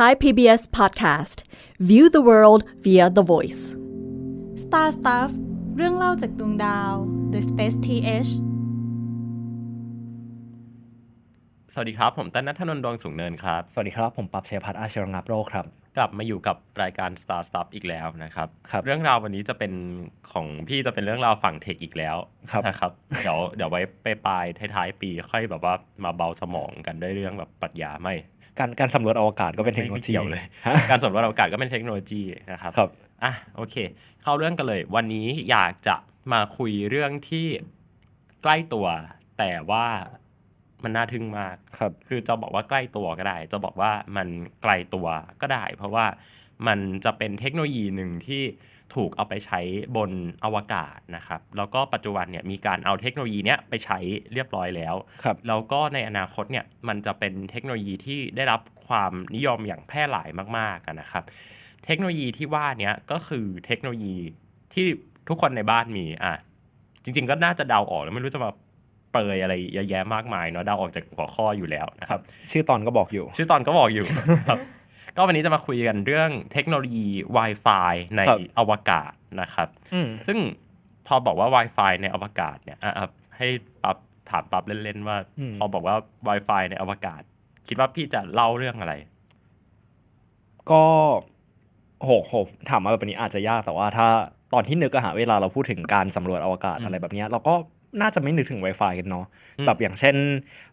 Thai PBS Podcast View the world via the voice Star Stuff เรื่องเล่าจากดวงดาว The Space TH สวัสดีครับ ผมตั้นนัทนนท์ดวงสูงเนินครับ สวัสดีครับ ผมปรับเชยพัฒน์อาชรงับโรคครับ กลับมาอยู่กับรายการ Star Stuff อีกแล้วนะครับ ครับเรื่องราววันนี้จะเป็นของพี่จะเป็นเรื่องราวฝั่งเทคอีกแล้วครับ นะครับ เดี๋ยวเดี๋ยวไว้ไปปลายท้ายๆปี ค่อยแบบว่ามาเบาสมองกันด้วยเรื่องแบบปรัชญาไม่ การการสำรวจอวกาศก็เป็นเทคโนโลยีไม่เกี่ยวเลยฮะการสำรวจอวกาศก็เป็นเทคโนโลยีนะครับครับอะโอเค เข้าเรื่องกันเลย วันนี้อยากจะมาคุยเรื่องที่ใกล้ตัว แต่ว่ามันน่าทึ่งมากครับ คือจะบอกว่าใกล้ตัวก็ได้ จะบอกว่ามันไกลตัวก็ได้ เพราะว่ามันจะเป็นเทคโนโลยีหนึ่งที่ ถูกเอาไปใช้บนอวกาศนะครับ แล้วก็ปัจจุบันเนี่ยมีการเอาเทคโนโลยีเนี้ยไปใช้เรียบร้อยแล้วครับแล้วก็ในอนาคตเนี่ยมันจะเป็นเทคโนโลยีที่ได้รับความนิยมอย่างแพร่หลายมากๆอะนะครับ เทคโนโลยีที่ว่าเนี้ยก็คือเทคโนโลยีที่ทุกคนในบ้านมีอะจริง ๆ ก็น่าจะเดาออกแล้วไม่รู้จะมาเปรยอะไรเยอะแยะมากมายเนาะเดาออกจากหัวข้ออยู่แล้วนะคครัรับบชื่อตอนก็บอกอยู่ ชื่อตอนก็บอกอยู่ครับ ก็วันนี้จะมาคุยกันเรื่องเทคโนโลยี Wi-Fi ในครับอวกาศนะครับอืมซึ่งพอบอกว่า Wi-Fi ในอวกาศเนี่ยอะอะให้ปั๊บถามปั๊บเล่นๆว่าอืมพอบอกว่า Wi-Fi ในอวกาศ คิดว่าพี่จะเล่าเรื่องอะไร ก็โหโหถามมาแบบนี้อาจจะยากแต่ว่าถ้าตอนที่นึกอะหาเวลาเราพูดถึงการสำรวจอวกาศอืมอะไรแบบเนี้ยเราก็น่าจะไม่นึกถึง Wi-Fi กันเนาะอืมแบบอย่างเช่น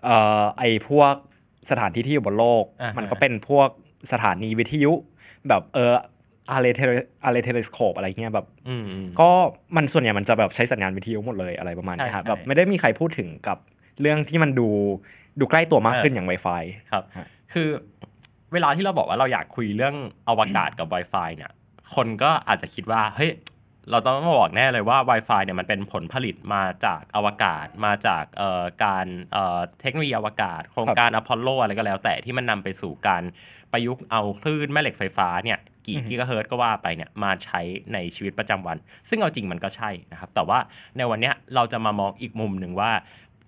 เอ่อไอพวกสถานที่ที่อยู่บนโลกอ่าฮะมันก็เป็นพวก สถานีวิทยุ แบบเอออาร์เรเทอาร์เรเทเลสโคปอะไรเงี้ยแบบอืมอืมก็มันส่วนใหญ่มันจะแบบใช้สัญญาณวิทยุหมดเลยอะไรประมาณนี้ใช่ครับใช่แบบไม่ได้มีใครพูดถึงกับเรื่องที่มันดูดูใกล้ตัวมากเออขึ้นอย่าง Wi-Fi ครับฮะคือเวลาที่เราบอกว่าเราอยากคุยเรื่องอวกาศกับ Wi-Fi เนี่ย คนก็อาจจะคิดว่า เฮ้ย เราต้องมาบอกแน่เลยว่า Wi-Fi เนี่ยมันเป็นผลผลิตมาจากอวกาศ มาจากเอ่อการเอ่อเทคโนโลยีอวกาศ โครงการอพอลโลอะไรก็แล้ว แต่ที่มันนำไปสู่การประยุกต์เอาคลื่นแม่เหล็กไฟฟ้าเนี่ยกี่อือฮึกิกะเฮิรตซ์ก็ว่าไปเนี่ยมาใช้ในชีวิตประจำวัน ซึ่งเอาจริงมันก็ใช่นะครับ แต่ว่าในวันเนี้ยเราจะมามองอีกมุมหนึ่งว่า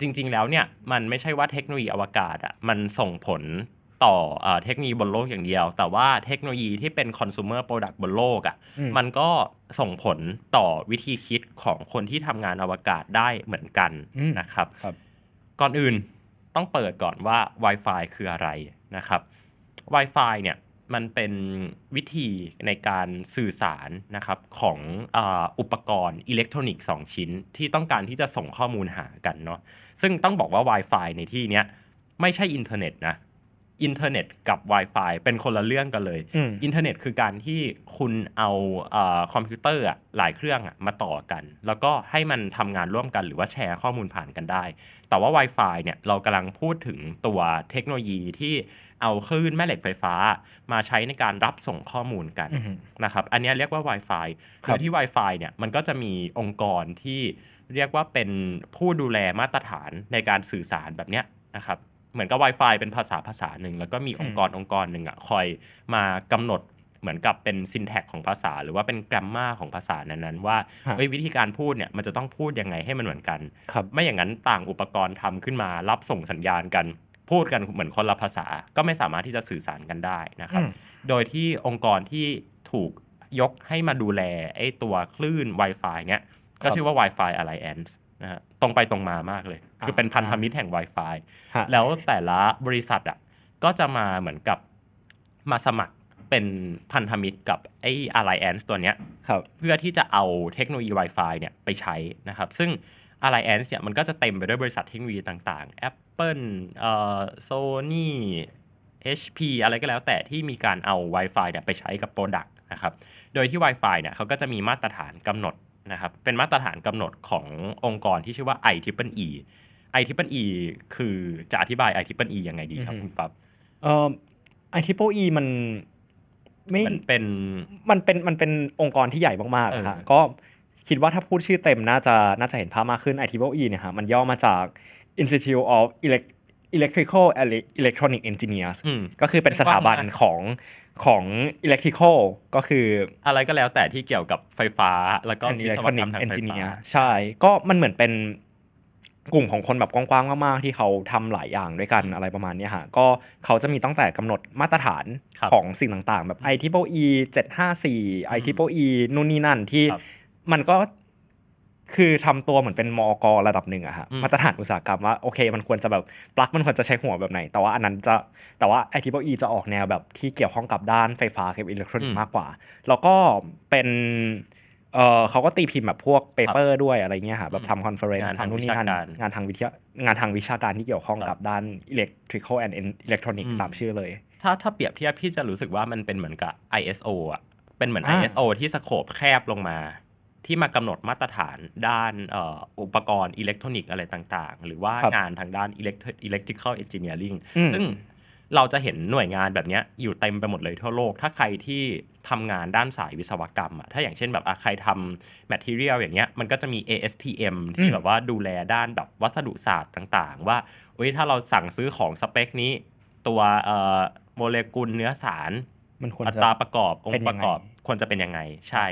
จริง ๆ แล้วเนี่ยมันไม่ใช่ว่าเทคโนโลยีอวกาศอะมันส่งผล ต่อเอ่อเทคโนโลยีบนโลกอย่างเดียว แต่ว่าเทคโนโลยีที่เป็น consumer product บนโลกอะอืมมันก็ส่งผลต่อวิธีคิดของคนที่ทำงานอวกาศได้เหมือนกันอืมนะครับครับก่อนอื่นต้องเปิดก่อนว่า Wi-Fi คืออะไรนะครับ Wi-Fi เนี่ยมันเป็นวิธีในการสื่อสารนะครับของอาอุปกรณ์อิเล็กทรอนิกส์สองชิ้น ที่ต้องการที่จะส่งข้อมูลหากันเนาะซึ่งต้องบอกว่า Wi-Fi ในที่เนี้ยไม่ใช่อินเทอร์เน็ตนะ อินเทอร์เน็ตกับ Wi-Fi เป็นคนละเรื่องกันเลยอืมอินเทอร์เน็ตคือการที่คุณเอาเอ่อคอมพิวเตอร์อะหลายเครื่องอะมาต่อกัน แล้วก็ให้มันทำงานร่วมกันหรือว่าแชร์ข้อมูลผ่านกันได้ แต่ว่า Wi-Fi เนี่ยเรากำลังพูดถึงตัวเทคโนโลยีที่เอาคลื่นแม่เหล็กไฟฟ้ามาใช้ในการรับส่งข้อมูลกันอือฮึนะครับ อันเนี้ยเรียกว่า Wi-Fi คโดรับยที่ Wi-Fi เนี่ยมันก็จะมีองค์กรที่เรียกว่าเป็นผู้ดูแลมาตรฐานในการสื่อสารแบบเนี้ยนะครับ เหมือนกับ Wi-Fi เป็นภาษาภาษาหนึ่ง แล้วก็มีองค์กรองค์กรหนึ่งอะคอยมากำหนดเหมือนกับเป็นซินแท็กของภาษา หรือว่าเป็นแกรมมาของภาษานั้นๆว่าฮะเอ้ยวิธีการพูดเนี่ยมันจะต้องพูดยังไงให้มันเหมือนกันครับไม่อย่างนั้นต่างอุปกรณ์ทำขึ้นมารับส่งสัญญาณกัน พูดกันเหมือนคนละภาษา ก็ไม่สามารถที่จะสื่อสารกันได้นะครับอืมโดยที่องค์กรที่ถูกยกให้มาดูแลไอ้ตัวคลื่น Wi-Fi เนี้ยก็ชื่อว่า Wi-Fi Alliance นะฮะ ตรงไปตรงมามากเลย คือเป็นพันธมิตรแห่ง Wi-Fi ฮะแล้วแต่ละบริษัทอะก็จะมาเหมือนกับมาสมัครเป็นพันธมิตรกับไอ้ Alliance ตัวเนี้ยครับเพื่อที่จะเอาเทคโนโลยี Wi-Fi เนี่ยไปใช้นะครับ ซึ่ง Alliance เนี่ยมันก็จะเต็มไปด้วยบริษัทเทคโนโลยีต่างๆ Apple เอ่อ Sony HP อะไรก็แล้วแต่ที่มีการเอา Wi-Fi เนี่ยไปใช้กับ Product นะครับ โดยที่ Wi-Fi เนี่ยเขาก็จะมีมาตรฐานกำหนด นะครับเป็นมาตรฐานกำหนดขององค์กรที่ชื่อว่า IEEE IEEE คือจะอธิบาย IEEE ยังไงดีครับอือฮึคุณปั๊บเอ่อไอทิปโอีมันไม่มันเป็นมันเป็นมันเป็นองค์กรที่ใหญ่มากเออๆฮะก็คิดว่าถ้าพูดชื่อเต็มน่าจะน่าจะเห็นภาพมากขึ้น IEEE เนี่ยฮะมันย่อมาจาก Institute of Elect- Electrical and Electronic Engineers อืมก็คือเป็นสถาบันก ว้างมากของของ Electrical ก็คือ อะไรก็แล้วแต่ที่เกี่ยวกับไฟฟ้า แล้วก็ and วิศวกรร Electronic มทางไฟฟ้า Engineer ใช่ ก็มันเหมือนเป็นกลุ่มของคนแบบกว้างๆมากๆที่เขาทำหลายอย่างด้วยกันอะไรประมาณเนี้ยฮะก็เขาจะมีตั้งแต่กำหนดมาตรฐานครับของสิ่งต่างๆ แบบ i t r i p l e e 754 i t r i p l e e นู่นนี่นั่นที่ครับมันก็ คือทำตัวเหมือนเป็นมอกระดับหนึ่งอะฮะอืมมาตรฐานอุตสาหกรรมว่าโอเคมันควรจะแบบปลั๊กมันควรจะใช้หัวแบบไหน แต่ว่าอันนั้นจะแต่ว่า i t r i p l e e จะออกแนวแบบที่เกี่ยวข้องกับด้านไฟฟ้ากับอิเล็กทรอนิกส์มากกว่า แล้วก็เป็นเออเขาก็ตีพิมพ์แบบพวก paper ด้วยอะไรเงี้ยฮะแบบทำ conference งานทางทำนู่นนี่นั่นวิชาการงานทางวิทยางานทางวิชาการที่เกี่ยวข้องครับกับด้าน electrical and electronics อืมตามชื่อเลย ถ้าถ้าเปรียบเทียบพี่จะรู้สึกว่ามันเป็นเหมือนกับ ISO อะเป็นเหมือนอ่า ISO ที่ scope แคบลงมา ที่มากำหนดมาตรฐานด้านเอ่ออุปกรณ์อิเล็กทรอนิกส์อะไรต่างๆ หรือว่าครับงานทางด้าน elect- electrical engineering อืมซึ่งเราจะเห็นหน่วยงานแบบเนี้ยอยู่เต็มไปหมดเลยทั่วโลก ถ้าใครที่ทำงานด้านสายวิศวกรรมอะถ้าอย่างเช่นแบบอะใครทำ material อย่างเงี้ยมันก็จะมี ASTM ที่อืมแบบว่าดูแลด้านแบบวัสดุศาสตร์ต่าง ๆ ว่าเอ้ยถ้าเราสั่งซื้อของสเปคนี้ ตัวเอ่อโมเลกุลเนื้อสารมันควรอัจะตราประกอบองเป็นค์ยัปงระไงกอบควรจะเป็นยังไง ใช่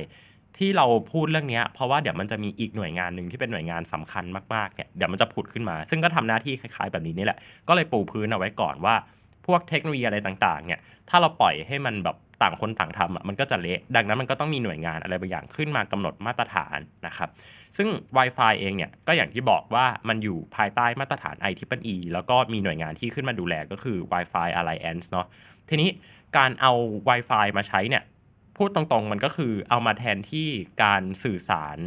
ที่เราพูดเรื่องนี้เพราะว่าเดี๋ยวมันจะมีอีกหน่วยงานหนึ่งที่เป็นหน่วยงานสำคัญมากๆเนี่ยเดี๋ยวมันจะผุดขึ้นมา ซึ่งก็ทำหน้าที่คล้ายๆแบบนี้นี่แหละ ก็เลยปูพื้นเอาไว้ก่อนว่า พวกเทคโนโลยีอะไรต่างๆเนี่ยถ้าเราปล่อยให้มันแบบต่างคนต่างทำอะมันก็จะเละดังนั้นมันก็ต้องมีหน่วยงานอะไรบางอย่างขึ้นมากำหนดมาตรฐานนะครับซึ่ง Wi-Fi เองเนี่ยก็อย่างที่บอกว่ามันอยู่ภายใต้มาตรฐาน IEEE แล้วก็มีหน่วยงานที่ขึ้นมาดูแลก็คือ Wi-Fi Alliance เนาะทีนี้การเอา Wi-Fi มาใช้เนี่ย พูดตรงๆ มันก็คือเอามาแทนที่การสื่อสาร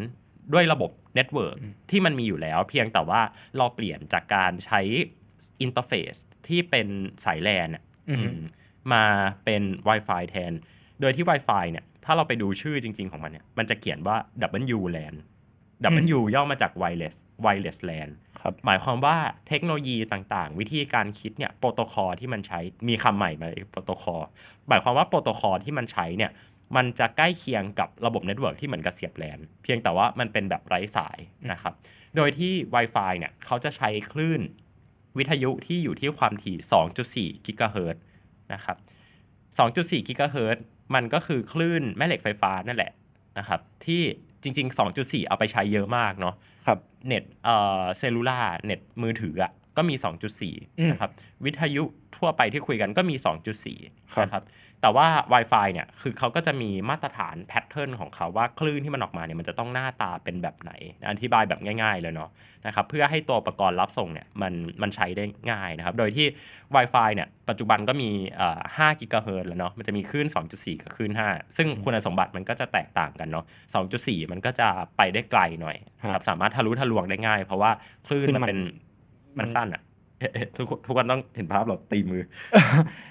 ด้วยระบบ networkที่มันมีอยู่แล้ว เพียงแต่ว่าเราเปลี่ยนจากการใช้ interface ที่เป็นสายแลนอะอือฮึอืมมาเป็น Wi-Fi แทน โดยที่ Wi-Fi เนี่ย ถ้าเราไปดูชื่อจริง ๆ ของมันเนี่ย มันจะเขียนว่า W LAN W ย่อมาจาก wireless wireless LAN ครับหมายความว่าเทคโนโลยีต่างๆ วิธีการคิดเนี่ยโปรโตคอลที่มันใช้มีคำใหม่มาโปรโตคอลหมายความว่าโปรโตคอลที่มันใช้เนี่ย มันจะใกล้เคียงกับระบบ network ที่เหมือนกับเสียบแลนเพียงแต่ว่ามันเป็นแบบไร้สายนะครับ โดยที่ Wi-Fi เนี่ยเขาจะใช้คลื่นวิทยุที่อยู่ที่ความถี่ 2.4 กิกะเฮิรตซ์นะครับ 2.4 กิกะเฮิรตซ์มันก็คือคลื่นแม่เหล็กไฟฟ้านั่นแหละนะครับที่จริง ๆ 2.4 เอาไปใช้เยอะมากเนาะครับเน็ตเอ่อ cellular เน็ตมือถืออะก็มีอืม2.4 นะครับ วิทยุ ทั่วไปที่คุยกันก็มีครับ2.4 นะครับ แต่ว่า Wi-Fi เนี่ย คือเขาก็จะมีมาตรฐาน pattern ของเขาว่าคลื่นที่มันออกมาเนี่ยมันจะต้องหน้าตาเป็นแบบไหน อธิบายแบบง่าย ๆ เลยเนาะนะครับ เพื่อให้ตัวอุปกรณ์รับส่งเนี่ยมันมันใช้ได้ง่ายนะครับ โดยที่ Wi-Fi เนี่ยปัจจุบันก็มีเอ่อ5กิกะเฮิรตซ์แล้วเนาะ มันจะมีคลื่น 2.4 กับคลื่น 5 ซึ่งคุณสมบัติมันก็จะแตกต่างกันเนาะ 2.4 มันก็จะไปได้ไกลหน่อยนะครับ สามารถทะลุทะลวงได้ง่าย เพราะว่าคลื่นมันเป็นมันสั้นอะเอ๊ะเอ๊ะ ทุกคนทุกคนต้องเห็นภาพเราตีมือ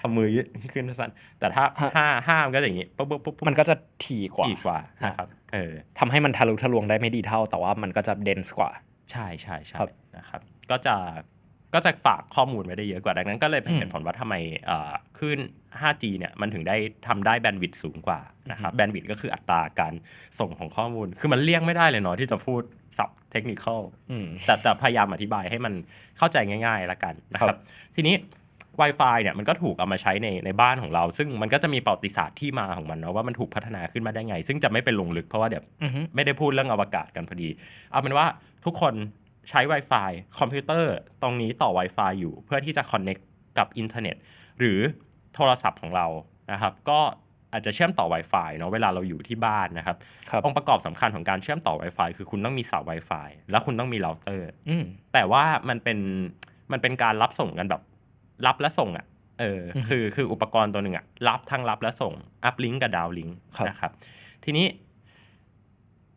เอามือยืดขึ้นสั้น แต่ถ้าฮะห้าห้ามันก็จะอย่างงี้ปุ๊บปุ๊บปุ๊บปุ๊บมันก็จะถี่กว่าอีกกว่านะครับเออทำให้มันทะลุทะลวงได้ไม่ดีเท่า แต่ว่ามันก็จะเดนส์กว่า ใช่ใช่ใช่ครับนะครับ ก็จะก็จะฝากข้อมูลไว้ได้เยอะกว่าดังนั้น ก็เลยเป็นอืมเหตุผลว่าทำไมเอ่อคลื่น 5G เนี่ยมันถึงได้ทำได้แบนด์วิดต์สูงกว่านะครับแบนด์วิดต์ก็คืออัตราการส่งของข้อมูล คือมันเลี่ยงไม่ได้เลยเนาะที่จะพูด ศัพท์เทคนิคอลอืมแต่แต่พยายามอธิบายให้มันเข้าใจง่าย ๆ ละกันนะคครัรับบทีนี้ Wi-Fi เนี่ยมันก็ถูกเอามาใช้ในในบ้านของเรา ซึ่งมันก็จะมีประวัติศาสตร์ที่มาของมันเนาะว่ามันถูกพัฒนาขึ้นมาได้ไง ซึ่งจะไม่ไปลงลึกเพราะว่าเดี๋ยวอือฮึไม่ได้พูดเรื่องอวกาศกันพอดี เอาเป็นว่าทุกคนใช้ Wi-Fi คอมพิวเตอร์ตรงนี้ต่อ Wi-Fi อยู่เพื่อที่จะ connect กับอินเทอร์เน็ตหรือโทรศัพท์ของเรานะครับ ก็ อาจจะเชื่อมต่อ Wi-Fi เนาะเวลาเราอยู่ที่บ้านนะครับครับองค์ประกอบสำคัญของการเชื่อมต่อ Wi-Fi คือคุณต้องมีเสา Wi-Fi แล้วคุณต้องมีเราเตอร์อืมแต่ว่ามันเป็นมันเป็นการรับส่งกันแบบรับและส่งอะเออออฮึคือคืออุปกรณ์ตัวหนึ่งอะรับทั้งรับและส่ง uplink กับ downlink ครับนะครับ ทีนี้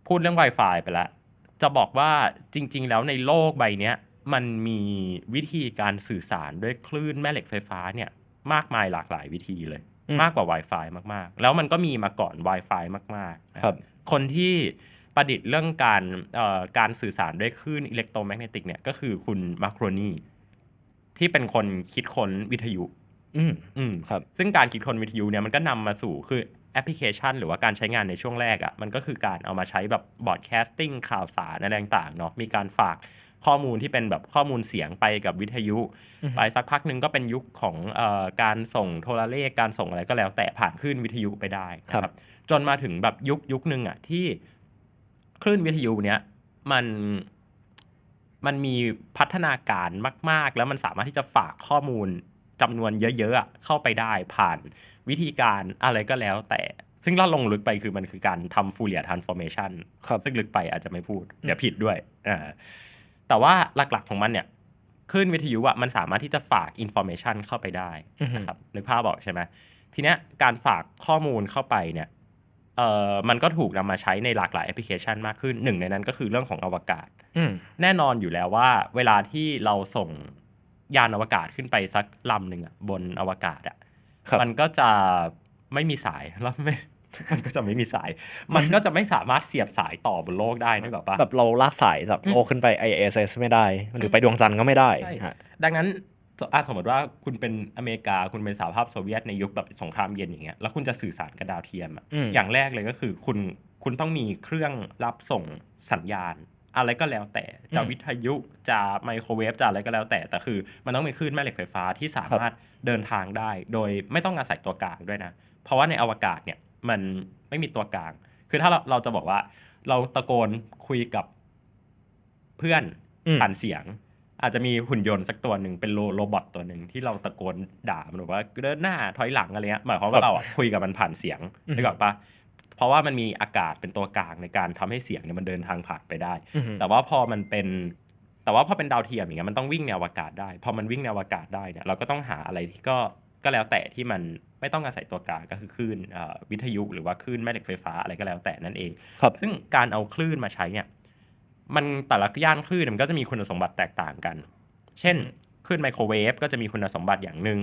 พูดเรื่อง Wi-Fi ไปแล้วจะบอกว่าจริง ๆ แล้วในโลกใบเนี้ยมันมีวิธีการสื่อสารด้วยคลื่นแม่เหล็กไฟฟ้าเนี่ย มากมายหลากหลายวิธีเลยอื มมากกว่า Wi-Fi มากๆ แล้วมันก็มีมาก่อน Wi-Fi มากๆนะครับ คนที่ประดิษฐ์เรื่องการเอ่อการสื่อสารด้วยคลื่นอิเล็กโทรแมกเนติกเนี่ยก็คือคุณมาโครนีที่เป็นคนคิดค้นวิทยุ อืมอืมครับ ซึ่งการคิดค้นวิทยุเนี่ยมันก็นำมาสู่คือแอปพลิเคชัน หรือว่าการใช้งานในช่วงแรกอะ่ะมันก็คือการเอามาใช้แบบบอดแคสติ้งข่าวสารอะไรต่างๆเนาะมีการฝาก ข้อมูลที่เป็นแบบข้อมูลเสียงไปกับวิทยุอือฮึไปสักพักหนึ่งก็เป็นยุคของเอ่อการส่งโทรเลขการส่งอะไรก็แล้ว แต่ผ่านคลื่นวิทยุไปได้นะครับ จนมาถึงแบบยุคยุคหนึ่งอะที่คลื่นวิทยุเนี้ยมันมันมีพัฒนาการมาก ๆ แล้วมันสามารถที่จะฝากข้อมูลจำนวนเยอะๆอะเข้าไปได้ผ่านวิธีการอะไรก็แล้ว แต่ซึ่งเราลงลึกไปคือมันคือการทำ Fourier transformation ครับซึ่งลึกไปอาจจะไม่พูด เดี๋ยวผิดด้วยอ่า แต่ว่าหลักๆของมันเนี่ยคลื่นวิทยุอะมันสามารถที่จะฝาก information เข้าไปได้อือฮึนะครับนึกภาพบอกใช่ไหมทีเนี้ยการฝากข้อมูลเข้าไปเนี่ยเอ่อมันก็ถูกนำมาใช้ในหลากหลายแอปพลิเคชันมากขึ้นหนึ่งในนั้นก็คือเรื่องของอวกาศอืมแน่นอนอยู่แล้วว่า เวลาที่เราส่งยานอวกาศขึ้นไปสักลำหนึ่งอะบนอวกาศอะครับมันก็จะไม่มีสายแล้วไม่ มันก็จะไม่มีสาย มันก็จะไม่สามารถเสียบสายต่อบนโลกได้นึกออกปะแบบเราลากสายจากโลกขึ้นไป ISS ไม่ได้ หรือไปดวงจันทร์ก็ไม่ได้ใช่ฮะดังนั้นอะสมมติว่าคุณเป็นอเมริกาคุณเป็นสหภาพโซเวียตในยุคแบบสงครามเย็นอย่างเงี้ยแล้วคุณจะสื่อสารกับดาวเทียมอะอืมอย่างแรกเลยก็คือคุณคุณต้องมีเครื่องรับส่งสัญญาณ อะไรก็แล้วแต่จะวิทยุจะไมโครเวฟจะอะไรก็แล้วแต่แต่คือ มันต้องเป็นคลื่นแม่เหล็กไฟฟ้าที่สามารถเดินทางได้ โดยไม่ต้องอาศัยตัวกลางด้วยนะ เพราะว่าในอวกาศเนี่ย มันไม่มีตัวกลาง คือถ้าเราเราจะบอกว่า เราตะโกนคุยกับเพื่อนอืมผ่านเสียง อาจจะมีหุ่นยนต์สักตัวหนึ่งเป็น ro- robot ตัวหนึ่งที่เราตะโกนด่ามันบอกว่าเดินหน้าถอยหลังอะไรเงี้ยหมายความว่าเราอะคุยกับมันผ่านเสียงอืมนึกออกปะเพราะว่ามันมีอากาศเป็นตัวกลางในการทำให้เสียงเนี่ยมันเดินทางผ่านไปได้อืมแต่ว่าพอมันเป็น แต่ว่าพอเป็นดาวเทียมอย่างเงี้ยมันต้องวิ่งในอวกาศได้ พอมันวิ่งในอวกาศได้เนี่ยเราก็ต้องหาอะไรที่ก็ ก็แล้วแต่ที่มันไม่ต้องอาศัยตัวกลางก็คือคลื่นเอ่อวิทยุหรือว่าคลื่นแม่เหล็กไฟฟ้าอะไรก็แล้วแต่นั่นเองครับซึ่งการเอาคลื่นมาใช้เนี่ยมันแต่ละย่านคลื่นมันก็จะมีคุณสมบัติแตกต่างกัน เช่นคลื่นไมโครเวฟก็จะมีคุณสมบัติอย่างหนึ่ง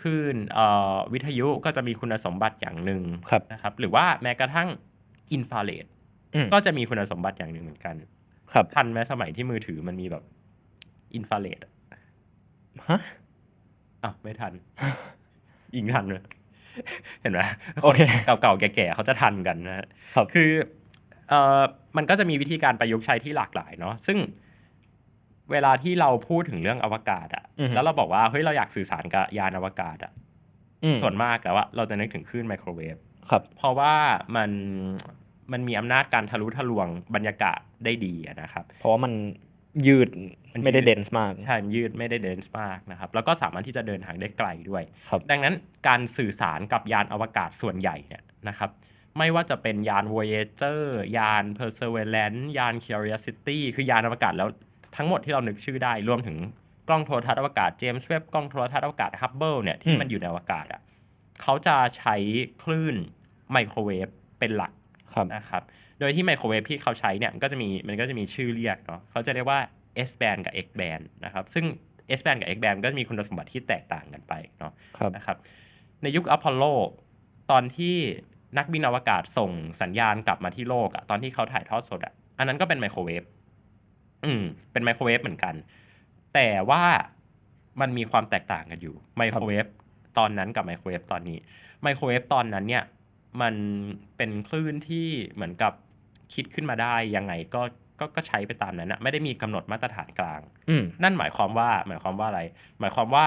คลื่นเอ่อวิทยุก็จะมีคุณสมบัติอย่างหนึ่งครับนะครับ หรือว่าแม้กระทั่งอินฟราเรดอืมก็จะมีคุณสมบัติอย่างหนึ่งเหมือนกัน ครับทันไหมสมัยที่มือถือมันมีแบบอินฟราเรดฮะ อะไม่ทันอิงทันเลยเห็นไหมโอเคเก่าๆแก่ๆเขาจะทันกันนะฮะครับคือเอ่อมันก็จะมีวิธีการประยุกต์ใช้ที่หลากหลายเนาะซึ่งเวลาที่เราพูดถึงเรื่องอวกาศอะอือฮึแล้วเราบอกว่าเฮ้ยเราอยากสื่อสารกับยานอวกาศอะอืมส่วนมากแล้วอะเราจะนึกถึงคลื่นไมโครเวฟครับ เพราะว่ามันมันมีอำนาจการทะลุทะลวงบรรยากาศได้ดีอะนะครับ เพราะว่ามัน ยืดมันยืดไม่ได้เดนส์มาก ใช่มันยืดไม่ได้เดนส์มากนะครับ แล้วก็สามารถที่จะเดินทางได้ไกลด้วยครับดังนั้นการสื่อสารกับยานอวกาศส่วนใหญ่เนี่ยนะครับไม่ว่าจะเป็นยาน Voyager ยาน Perseverance ยาน Curiosity คือยานอวกาศแล้วทั้งหมดที่เรานึกชื่อได้รวมถึงกล้องโทรทัศน์อวกาศ James Webb กล้องโทรทัศน์อวกาศ Hubble เนี่ยที่อืมมันอยู่ในอวกาศอะเขาจะใช้คลื่นไมโครเวฟเป็นหลักครับนะครับ โดยที่ไมโครเวฟที่เขาใช้เนี่ยมันก็จะมีมันก็จะมีชื่อเรียกเนาะเขาจะเรียกว่า S band กับ X band นะครับ ซึ่ง S band กับ X band ก็จะมีคุณสมบัติที่แตกต่างกันไปเนาะครับนะครับ ในยุคอพอลโลตอนที่นักบินอวกาศส่งสัญญาณกลับมาที่โลกอะตอนที่เขาถ่ายทอดสดอะอันนั้นก็เป็นไมโครเวฟอืม เป็นไมโครเวฟเหมือนกัน แต่ว่ามันมีความแตกต่างกันอยู่ไมโครเวฟตอนนั้นกับไมโครเวฟตอนนี้ไมโครเวฟตอนนั้นเนี่ย มันเป็นคลื่นที่เหมือนกับ คิดขึ้นมาได้ยังไงก็ก็ก็ใช้ไปตามนั้นนะไม่ได้มีกำหนดมาตรฐานกลางอืมนั่นหมายความว่า หมายความว่าอะไร หมายความว่า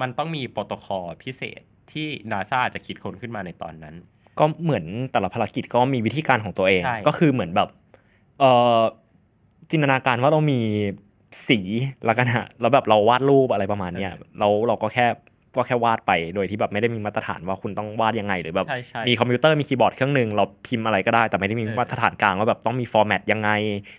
มันต้องมีโปรโตคอลพิเศษที่นาซาจะคิดค้นขึ้นมาในตอนนั้น ก็เหมือนแต่ละภารกิจก็มีวิธีการของตัวเองใช่ก็คือเหมือนแบบเออจินตนาการว่าเรามีสีแล้วกันฮะแล้วแบบเราวาดรูปอะไรประมาณเนี้ยเราเราก็แค่ ก็แค่วาดไปโดยที่แบบไม่ได้มีมาตรฐานว่าคุณต้องวาดยังไง หรือแบบใช่ใช่มีคอมพิวเตอร์มีคีย์บอร์ดเครื่องหนึ่งเราพิมพ์อะไรก็ได้ แต่ไม่ได้มีเออมาตรฐานกลางว่าแบบต้องมี format ยังไง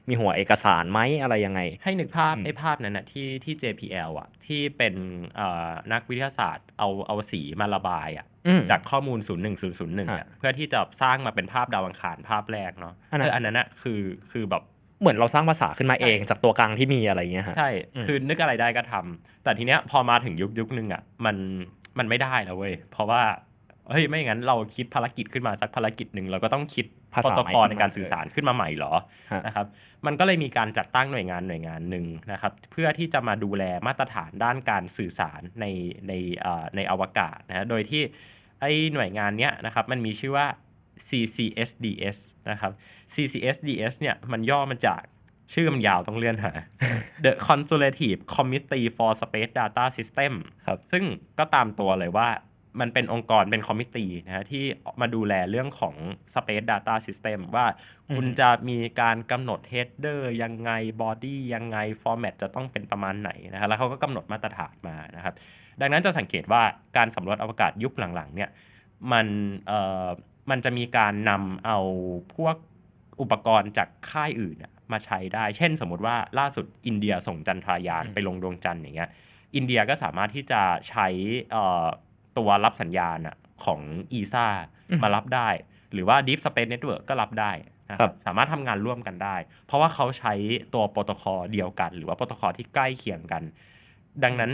มีหัวเอกสารไหมอะไรยังไง ให้นึกภาพอืมไอ้ภาพนั้นนะที่ที่ JPL อะที่เป็นเอ่อนักวิทยาศาสตร์เอาเอาสีมาระบายอะอืมจากข้อมูล 0 1 0 0 1ฮะอะเพื่อที่จะสร้างมาเป็นภาพดาวอังคารภาพแรกเนาะอันนั้นเอออันนั้นอะคือคือแบบเหมือนเราสร้างภาษาขึ้นมาเองใช่จากตัวกลางที่มีอะไรอย่างเงี้ยฮะใช่อืมคือนึกอะไรได้ก็ทำ แต่ทีเนี้ยพอมาถึงยุคยุคนึงอะมันมันไม่ได้แล้วเว้ยเพราะว่าเฮ้ยไม่งั้นเราคิดภารกิจขึ้นมาสักภารกิจหนึ่งเราก็ต้องคิดภาโปรษาโตคอลใหม่ในการสื่อสารขึ้นมาใหม่เหรอฮะนะครับมันก็เลยมีการจัดตั้งหน่วยงานหน่วยงานหนึ่งนะครับเพื่อที่จะมาดูแลมาตรฐานด้านการสื่อสารในในเอ่อในอวกาศนะฮะโดยที่ไอ้หน่วยงานเนี้ยนะครับมันมีชื่อว่า CCSDS นะครับ CCSDS เนี่ยมันย่อมาจาก ชื่อมันยาวต้องเลื่อนหา The Consultative Committee for Space Data System ครับ ซึ่งก็ตามตัวเลยว่ามันเป็นองค์กรเป็นคอมมิตี้นะฮะที่มาดูแลเรื่องของ Space Data System ว่าคุณจะมีการกำหนด header ยังไง body ยังไง format จะต้องเป็นประมาณไหนนะฮะแล้วเขาก็กำหนดมาตรฐานมานะครับ ดังนั้นจะสังเกตว่าการสำรวจอวกาศยุคหลังๆเนี่ยมันเอ่อมันจะมีการนำเอาพวก อุปกรณ์จากค่ายอื่นน่ะมาใช้ได้ เช่นสมมุติว่าล่าสุดอินเดียส่งจันทรายานไปลงดวงจันทร์อย่างเงี้ย อินเดียก็สามารถที่จะใช้เอ่อตัวรับสัญญาณอะของ ESA มารับได้ หรือว่า Deep Space Network ก็รับได้นะคครัรับบสามารถทำงานร่วมกันได้ เพราะว่าเขาใช้ตัวโปรโตคอลเดียวกัน หรือว่าโปรโตคอลที่ใกล้เคียงกัน ดังนั้น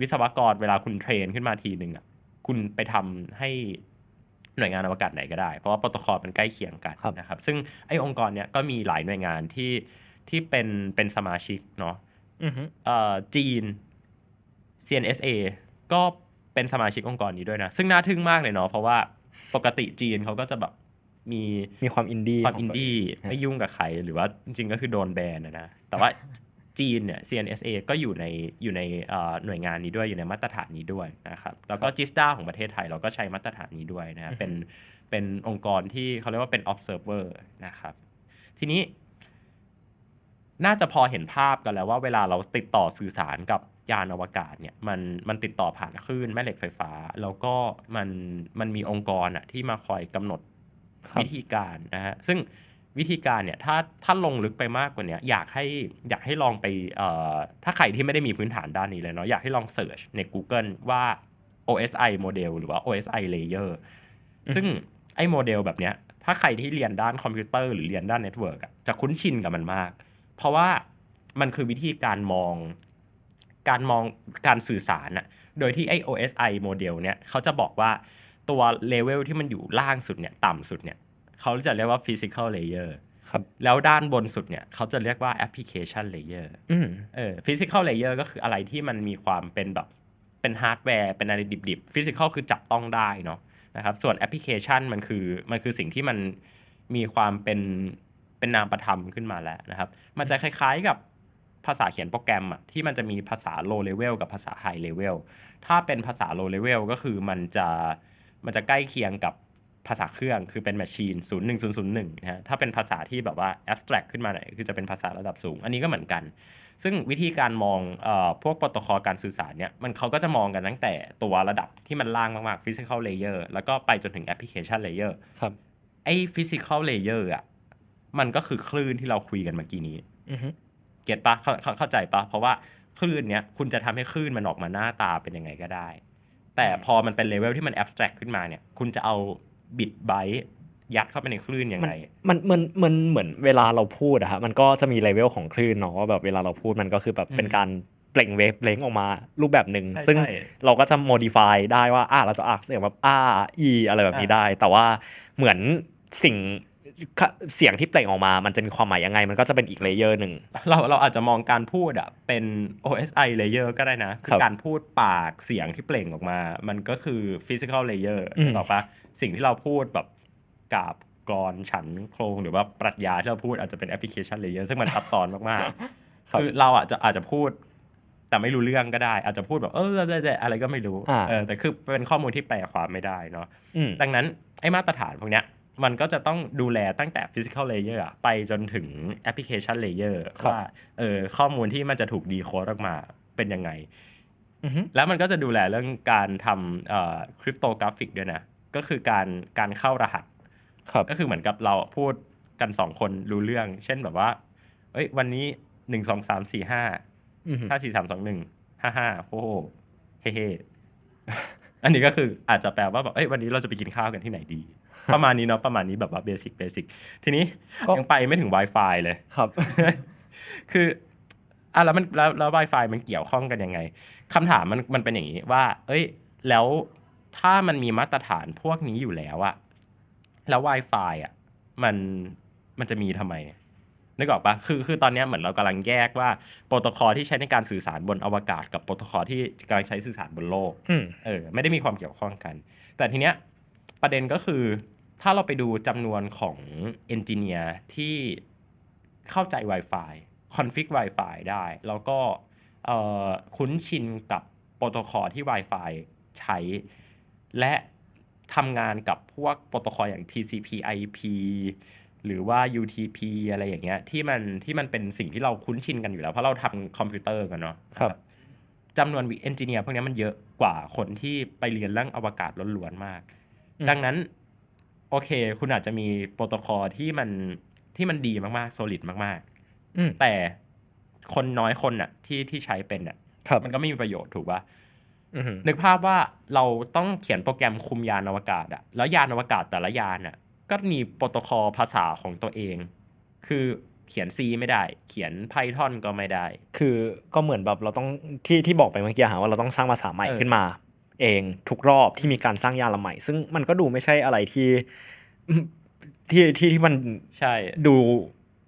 วิศวกรเวลาคุณ train ขึ้นมาทีหนึ่งอะคุณไปทำให้ หน่วยงานอวกาศไหนก็ได้ เพราะว่าโปรโตคอลมันใกล้เคียงกันครับนะครับซึ่งไอ้องค์กรเนี้ยก็มีหลายหน่วยงานที่ที่เป็นเป็นสมาชิกเนาะอือฮึเอ่อจีน CNSA ก็เป็นสมาชิกองค์กรนี้ด้วยนะ ซึ่งน่าทึ่งมากเลยเนาะเพราะว่าปกติจีนเขาก็จะแบบมีมีความอินดี้ความขงอินตัวดี้เงไม่ยุ่งกับใคร หรือว่าจริงๆก็คือโดนแบนนะนะแต่ว่า จีนเนี่ย CNSA ก็อยู่ในอยู่ในเอ่อหน่วยงานนี้ด้วยอยู่ในมาตรฐานนี้ด้วยนะครับแล้วก็จิสตาของประเทศไทยเราก็ใช้มาตรฐานนี้ด้วยนะฮะเป็นเป็นองค์กรที่เขาเรียกว่าเป็น observer นะครับ ทีนี้ น่าจะพอเห็นภาพกันแล้วว่าเวลาเราติดต่อสื่อสารกับยานอวกาศเนี่ยมันมันติดต่อผ่านคลื่นแม่เหล็กไฟฟ้า แล้วก็มันมันมีองค์กรอะที่มาคอยกำหนดครับวิธีการนะฮะซึ่ง วิธีการเนี่ยถ้าถ้าลงลึกไปมากกว่าเนี้ยอยากให้อยากให้ลองไปเอ่อถ้าใครที่ไม่ได้มีพื้นฐานด้านนี้เลยเนาะอยากให้ลองเสิร์ชใน Google ว่า OSI โมเดลหรือว่า OSI layer ซึ่งไอ้โมเดลแบบเนี้ยถ้าใครที่เรียนด้านคอมพิวเตอร์หรือเรียนด้าน network จะคุ้นชินกับมันมาก เพราะว่ามันคือวิธีการมอง การมองการสื่อสารอะโดยที่ไอ้ OSI โมเดลเนี่ยเขาจะบอกว่าตัวเลเวลที่มันอยู่ล่างสุดเนี่ยต่ำสุดเนี่ย เขาจะเรียกว่า physical layer ครับแล้วด้านบนสุดเนี่ยเขาจะเรียกว่า application layer อืมเออ physical layer ก็คืออะไรที่มันมีความเป็นแบบเป็นฮาร์ดแวร์เป็นอะไรดิบๆ physical คือจับต้องได้เนาะนะครับส่วนแอปพลิเคชันมันคือมันคือสิ่งที่มันมีความเป็นเป็นนามประธรรมขึ้นมาแล้วนะครับ มันจะคล้ายๆกับภาษาเขียนโปรแกรมอะที่มันจะมีภาษา low level กับภาษา high level ถ้าเป็นภาษา low level ก็คือมันจะมันจะใกล้เคียงกับ ภาษาเครื่องคือเป็น machine 01001นะฮะถ้าเป็นภาษาที่แบบว่า abstract ขึ้นมาหน่อยคือจะเป็นภาษาระดับสูง อันนี้ก็เหมือนกัน ซึ่งวิธีการมองเออพวกโปรโตคอลการสื่อสารเนี่ยมันเขาก็จะมองกันตั้งแต่ตัวระดับที่มันล่างมากๆ physical layer แล้วก็ไปจนถึง application layer ครับไอ้ physical layer อะมันก็คือคลื่นที่เราคุยกันเมื่อกี้นี้อือฮึ get ปะเข้าเข้าเข้าใจปะเพราะว่าคลื่นเนี้ยคุณจะทำให้คลื่นมันออกมาหน้าตาเป็นยังไงก็ได้ แต่พอมันเป็นเลเวลที่มัน abstract ขึ้นมาเนี่ย คุณจะเอา บิตไบต์ยัดเข้าไปในคลื่นมันยังไง มันมันมันเหมือนเวลาเราพูดอะฮะมันก็จะมีเลเวลของคลื่นเนาะว่าแบบเวลาเราพูดมันก็คือแบบอืมเป็นการเปล่ง wavelength ออกมารูปแบบหนึ่งใช่ซึ่งใช่เราก็จะ modify ได้ว่าอ่าเราจะออกเสียงแบบอ่าอีอะไรแบบนี้อ่าได้ แต่ว่าเหมือนสิ่งเสียงที่เปล่งออกมา มันจะมีความหมายยังไง มันก็จะเป็นอีก layer หนึ่ง เราเราอาจจะมองการพูดอะเป็น OSI layer ก็ได้นะ คือครับการพูดปากเสียงที่เปล่งออกมา มันก็คือ physical layer อืมถูกปะ สิ่งที่เราพูดแบบกาบกรอนฉันโครงหรือว่าปรัชญาที่เราพูดอาจจะเป็น application layer ซึ่งมันซับซ้อนมากๆคือเราอะจะอาจจะพูด แต่ไม่รู้เรื่องก็ได้ อาจจะพูดแบบเอออะไรก็ไม่รู้อ่าเออแต่คือเป็นข้อมูลที่แปลความไม่ได้เนาะอืมดังนั้นไอ้มาตรฐานพวกเนี้ยมันก็จะต้องดูแลตั้งแต่ physical layer อะไปจนถึง application layer ครับว่าเออข้อมูลที่มันจะถูกดีโคดออกมาเป็นยังไงอือฮึแล้วมันก็จะดูแลเรื่องการทำเอ่อ cryptographic ด้วยนะ ก็คือการการเข้ารหัสครับก็คือเหมือนกับเราพูดกันสองคนรู้เรื่อง เช่นแบบว่า เอ้ย วันนี้หนึ่งสองสามสี่ห้าอือฮึห้าสี่สามสองหนึ่งห้าห้าโอ้โหเฮ้เฮ้อันนี้ก็คืออาจจะแปลว่าแบบเอ้ยวันนี้เราจะไปกินข้าวกันที่ไหนดี ประมาณนี้เนาะประมาณนี้แบบว่า basic basic ทีนี้ก็ยังไปไม่ถึง Wi-Fi เลยครับ คืออะแล้วมันแล้วแล้ว Wi-Fi มันเกี่ยวข้องกันยังไงคำถามมันมันเป็นอย่างนี้ว่า เอ้ย แล้ว ถ้ามันมีมาตรฐานพวกนี้อยู่แล้วอะแล้ว Wi-Fi อะมันมันจะมีทำไมนึกออกปะคือ คือตอนเนี้ยเหมือนเรากำลังแยกว่าโปรโตคอลที่ใช้ในการสื่อสารบนอวกาศ กับโปรโตคอลที่กำลังใช้สื่อสารบนโลกอืมเออ ไม่ได้มีความเกี่ยวข้องกัน แต่ทีเนี้ยประเด็นก็คือ ถ้าเราไปดูจำนวนของengineer ที่เข้าใจ Wi-Fi config Wi-Fi ได้ แล้วก็เอ่อคุ้นชินกับโปรโตคอลที่ Wi-Fi ใช้ และทำงานกับพวกโปรโตคอลอย่าง TCP/IP หรือว่า UDP อะไรอย่างเงี้ยที่มันที่มันเป็นสิ่งที่เราคุ้นชินกันอยู่แล้ว เพราะเราทำคอมพิวเตอร์กันเนาะครับจำนวนวิ engineer พวกนี้มันเยอะกว่าคนที่ไปเรียนเรื่องอวกาศล้วนๆมากอืมดังนั้นโอเค คุณอาจจะมีโปรโตคอลที่มันที่มันดีมากๆ solid มากอืมๆแต่คนน้อยคนน่ะที่ที่ใช้เป็นน่ะครับมันก็ไม่มีประโยชน์ถูกป่ะอืม นึกภาพว่าเราต้องเขียนโปรแกรมคุมยานอวกาศอะแล้วยานอวกาศแต่ละยานอะก็มีโปรโตคอลภาษาของตัวเอง คือเขียน C ไม่ได้ เขียน Python ก็ไม่ได้ คือก็เหมือนแบบเราต้องที่ที่บอกไปเมื่อกี้หาว่าเราต้องสร้างภาษาใหม่เออขึ้นมา เองทุกรอบที่มีการสร้างยานลำใหม่ ซึ่งมันก็ดูไม่ใช่อะไรที่ที่ที่ที่มันใช่ดู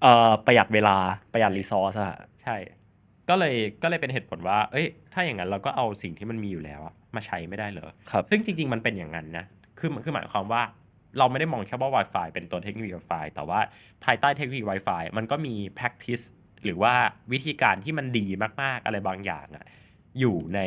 เอ่อประหยัดเวลาประหยัดรีซอสอะใช่ ก็เลยก็เลยเป็นเหตุผลว่า เอ้ย ถ้าอย่างนั้นเราก็เอาสิ่งที่มันมีอยู่แล้วอะมาใช้ไม่ได้เหรอครับซึ่งจริง ๆ มันเป็นอย่างนั้นนะคือคือหมายความว่าเราไม่ได้มองแค่ว่า Wi-Fi เป็นตัวเทคโนโลยี Wi-Fi แต่ว่าภายใต้เทคโนโลยี Wi-Fi มันก็มี practice หรือว่าวิธีการที่มันดีมากๆอะไรบางอย่างอะอยู่ใน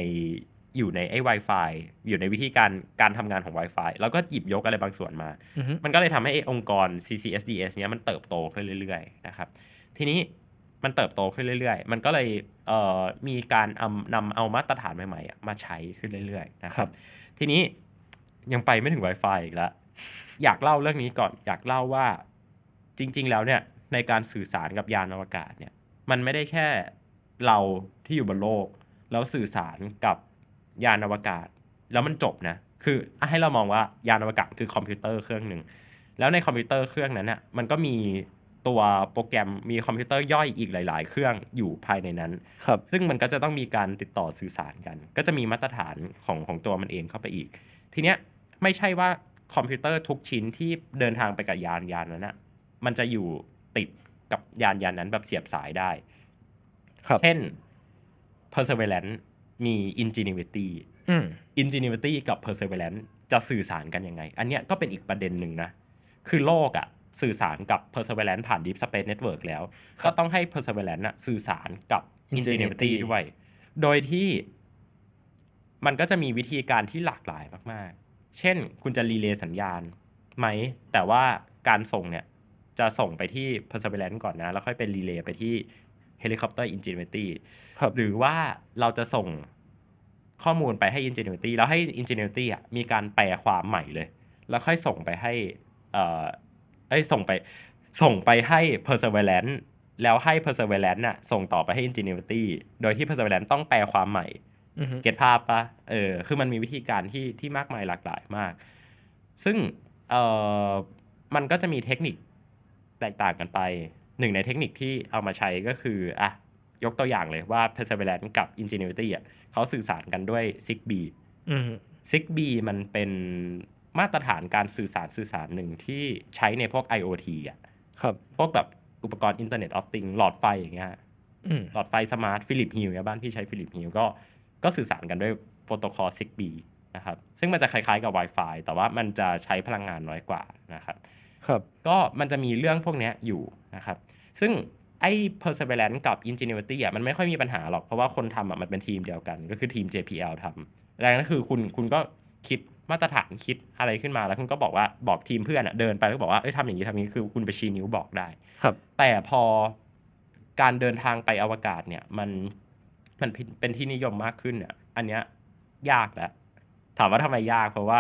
อยู่ในไอ้ Wi-Fi อยู่ในวิธีการการทำงานของ Wi-Fi แล้วก็หยิบยกอะไรบางส่วนมาอือฮึมันก็เลยทำให้ไอ้องค์กร CCSDS เนี้ยมันเติบโตขึ้นเรื่อยๆนะครับ ทีนี้ มันเติบโตขึ้นเรื่อยๆ มันก็เลยเอ่อมีการเอานำเอามาตรฐานใหม่ๆอะมาใช้ขึ้นเรื่อยๆนะครับ ทีนี้ยังไปไม่ถึง Wi-Fi อีกแล้วอยากเล่าเรื่องนี้ก่อนอยากเล่าว่าจริง ๆ แล้วเนี่ยในการสื่อสารกับยานอวกาศเนี่ยมันไม่ได้แค่เราที่อยู่บนโลก แล้วสื่อสารกับยานอวกาศ แล้วมันจบนะคือให้เรามองว่ายานอวกาศคือคอมพิวเตอร์เครื่องหนึ่งแล้วในคอมพิวเตอร์เครื่องนั้นน่ะมันก็มี ตัวโปรแกรมมีคอมพิวเตอร์ย่อยอีกหลาย ๆ เครื่องอยู่ภายในนั้น ครับ ซึ่งมันก็จะต้องมีการติดต่อสื่อสารกัน ก็จะมีมาตรฐานของของตัวมันเองเข้าไปอีก ทีเนี้ยไม่ใช่ว่าคอมพิวเตอร์ทุกชิ้นที่เดินทางไปกับยานยานนั้นนะมันจะอยู่ติดกับยานยานนั้นแบบเสียบสายได้ ครับ เช่น perseverance มี ingenuity อืม ingenuity กับ perseverance จะสื่อสารกันยังไง อันเนี้ยก็เป็นอีกประเด็นหนึ่งนะ คือโลกอะ สื่อสารกับ perseverance ผ่าน deep space network แล้วครับก็ต้องให้ perseverance อะสื่อสารกับ Ingenuity ingenuity ด้วย โดยที่มันก็จะมีวิธีการที่หลากหลายมาก ๆ เช่น คุณจะรีเลย์สัญญาณไหม แต่ว่าการส่งเนี่ย จะส่งไปที่ perseverance ก่อนนะ แล้วค่อยเป็นรีเลย์ไปที่ helicopter ingenuity ครับหรือว่าเราจะส่งข้อมูลไปให้ Ingenuity แล้วให้ Ingenuity อะมีการแปลความใหม่เลย แล้วค่อยส่งไปให้ เอ่อเอ้ยส่งไปส่งไปให้ Perseverance แล้วให้ Perseverance น่ะส่งต่อไปให้ Ingenuity โดยที่ Perseverance ต้องแปลความใหม่อือฮึเก็ตภาพปะเออคือมันมีวิธีการที่ที่มากมายหลากหลายมาก ซึ่งเอ่อมันก็จะมีเทคนิคแตกต่างกันไป หนึ่งในเทคนิคที่เอามาใช้ก็คืออะยกตัวอย่างเลยว่า Perseverance กับ Ingenuity อะเขาสื่อสารกันด้วย Zigbee อืม Zigbee มันเป็น มาตรฐานการสื่อสารสื่อสารหนึ่งที่ใช้ในพวก IoT อะครับพวกแบบอุปกรณ์ Internet of Things หลอดไฟอย่างเงี้ยอืมหลอดไฟ smart Philips Hue เนี่ยบ้านพี่ใช้ Philips Hue ก็ก็สื่อสารกันด้วยโปรโตคอล Zigbee นะครับซึ่งมันจะคล้ายๆกับ Wi-Fi แต่ว่ามันจะใช้พลังงานน้อยกว่านะครับครับก็มันจะมีเรื่องพวกเนี้ยอยู่นะครับ ซึ่งไอ้ Perseverance กับ Ingenuity อะมันไม่ค่อยมีปัญหาหรอก เพราะว่าคนทำอะมันเป็นทีมเดียวกัน ก็คือทีม JPL ทำดังนั้นคือคุณคุณก็คิด มาตรฐานคิดอะไรขึ้นมาแล้วคุณก็บอกว่าบอกทีมเพื่อนอะเดินไปแล้วก็บอกว่าเอ้ยทำอย่างนี้ทำอย่างนี้คือคุณไปชี้นิ้วบอกได้ ครับ แต่พอการเดินทางไปอวกาศเนี่ยมันมันเป็นเป็นที่นิยมมากขึ้นเนี่ยอันเนี้ยยากแล้วถามว่าทำไมยากเพราะว่า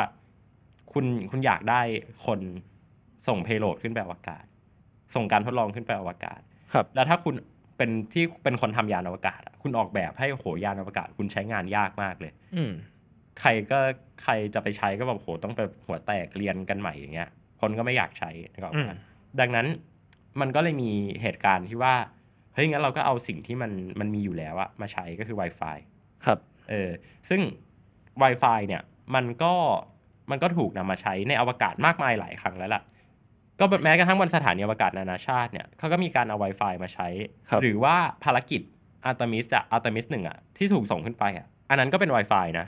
คุณคุณอยากได้คนส่งเพโลดขึ้นไปอวกาศ ส่งการทดลองขึ้นไปอวกาศ ครับ แล้วถ้าคุณเป็นที่เป็นคนทำยานอวกาศอะคุณออกแบบให้โหยานอวกาศ คุณใช้งานยากมากเลย อืม ใครก็ใครจะไปใช้ก็แบบโหต้องไปหัวแตกเรียนกันใหม่อย่างเงี้ย คนก็ไม่อยากใช้นะครับอืมดังนั้นมันก็เลยมีเหตุการณ์ที่ว่าเฮ้ยงั้นเราก็เอาสิ่งที่มันมันมีอยู่แล้วอะมาใช้ก็คือ Wi-Fi ครับเออซึ่ง Wi-Fi เนี่ยมันก็มันก็ถูกนำมาใช้ในอวกาศมากมายหลายครั้งแล้วล่ะ ก็แม้กระทั่งบนสถานีอวกาศนานาชาติเนี่ยเขาก็มีการเอา Wi-Fi มาใช้ครับหรือว่าภารกิจอาร์ตมิสอะอาร์ตมิสหนึ่งอะที่ถูกส่งขึ้นไปอะอันนั้นก็เป็น Wi-Fi นะ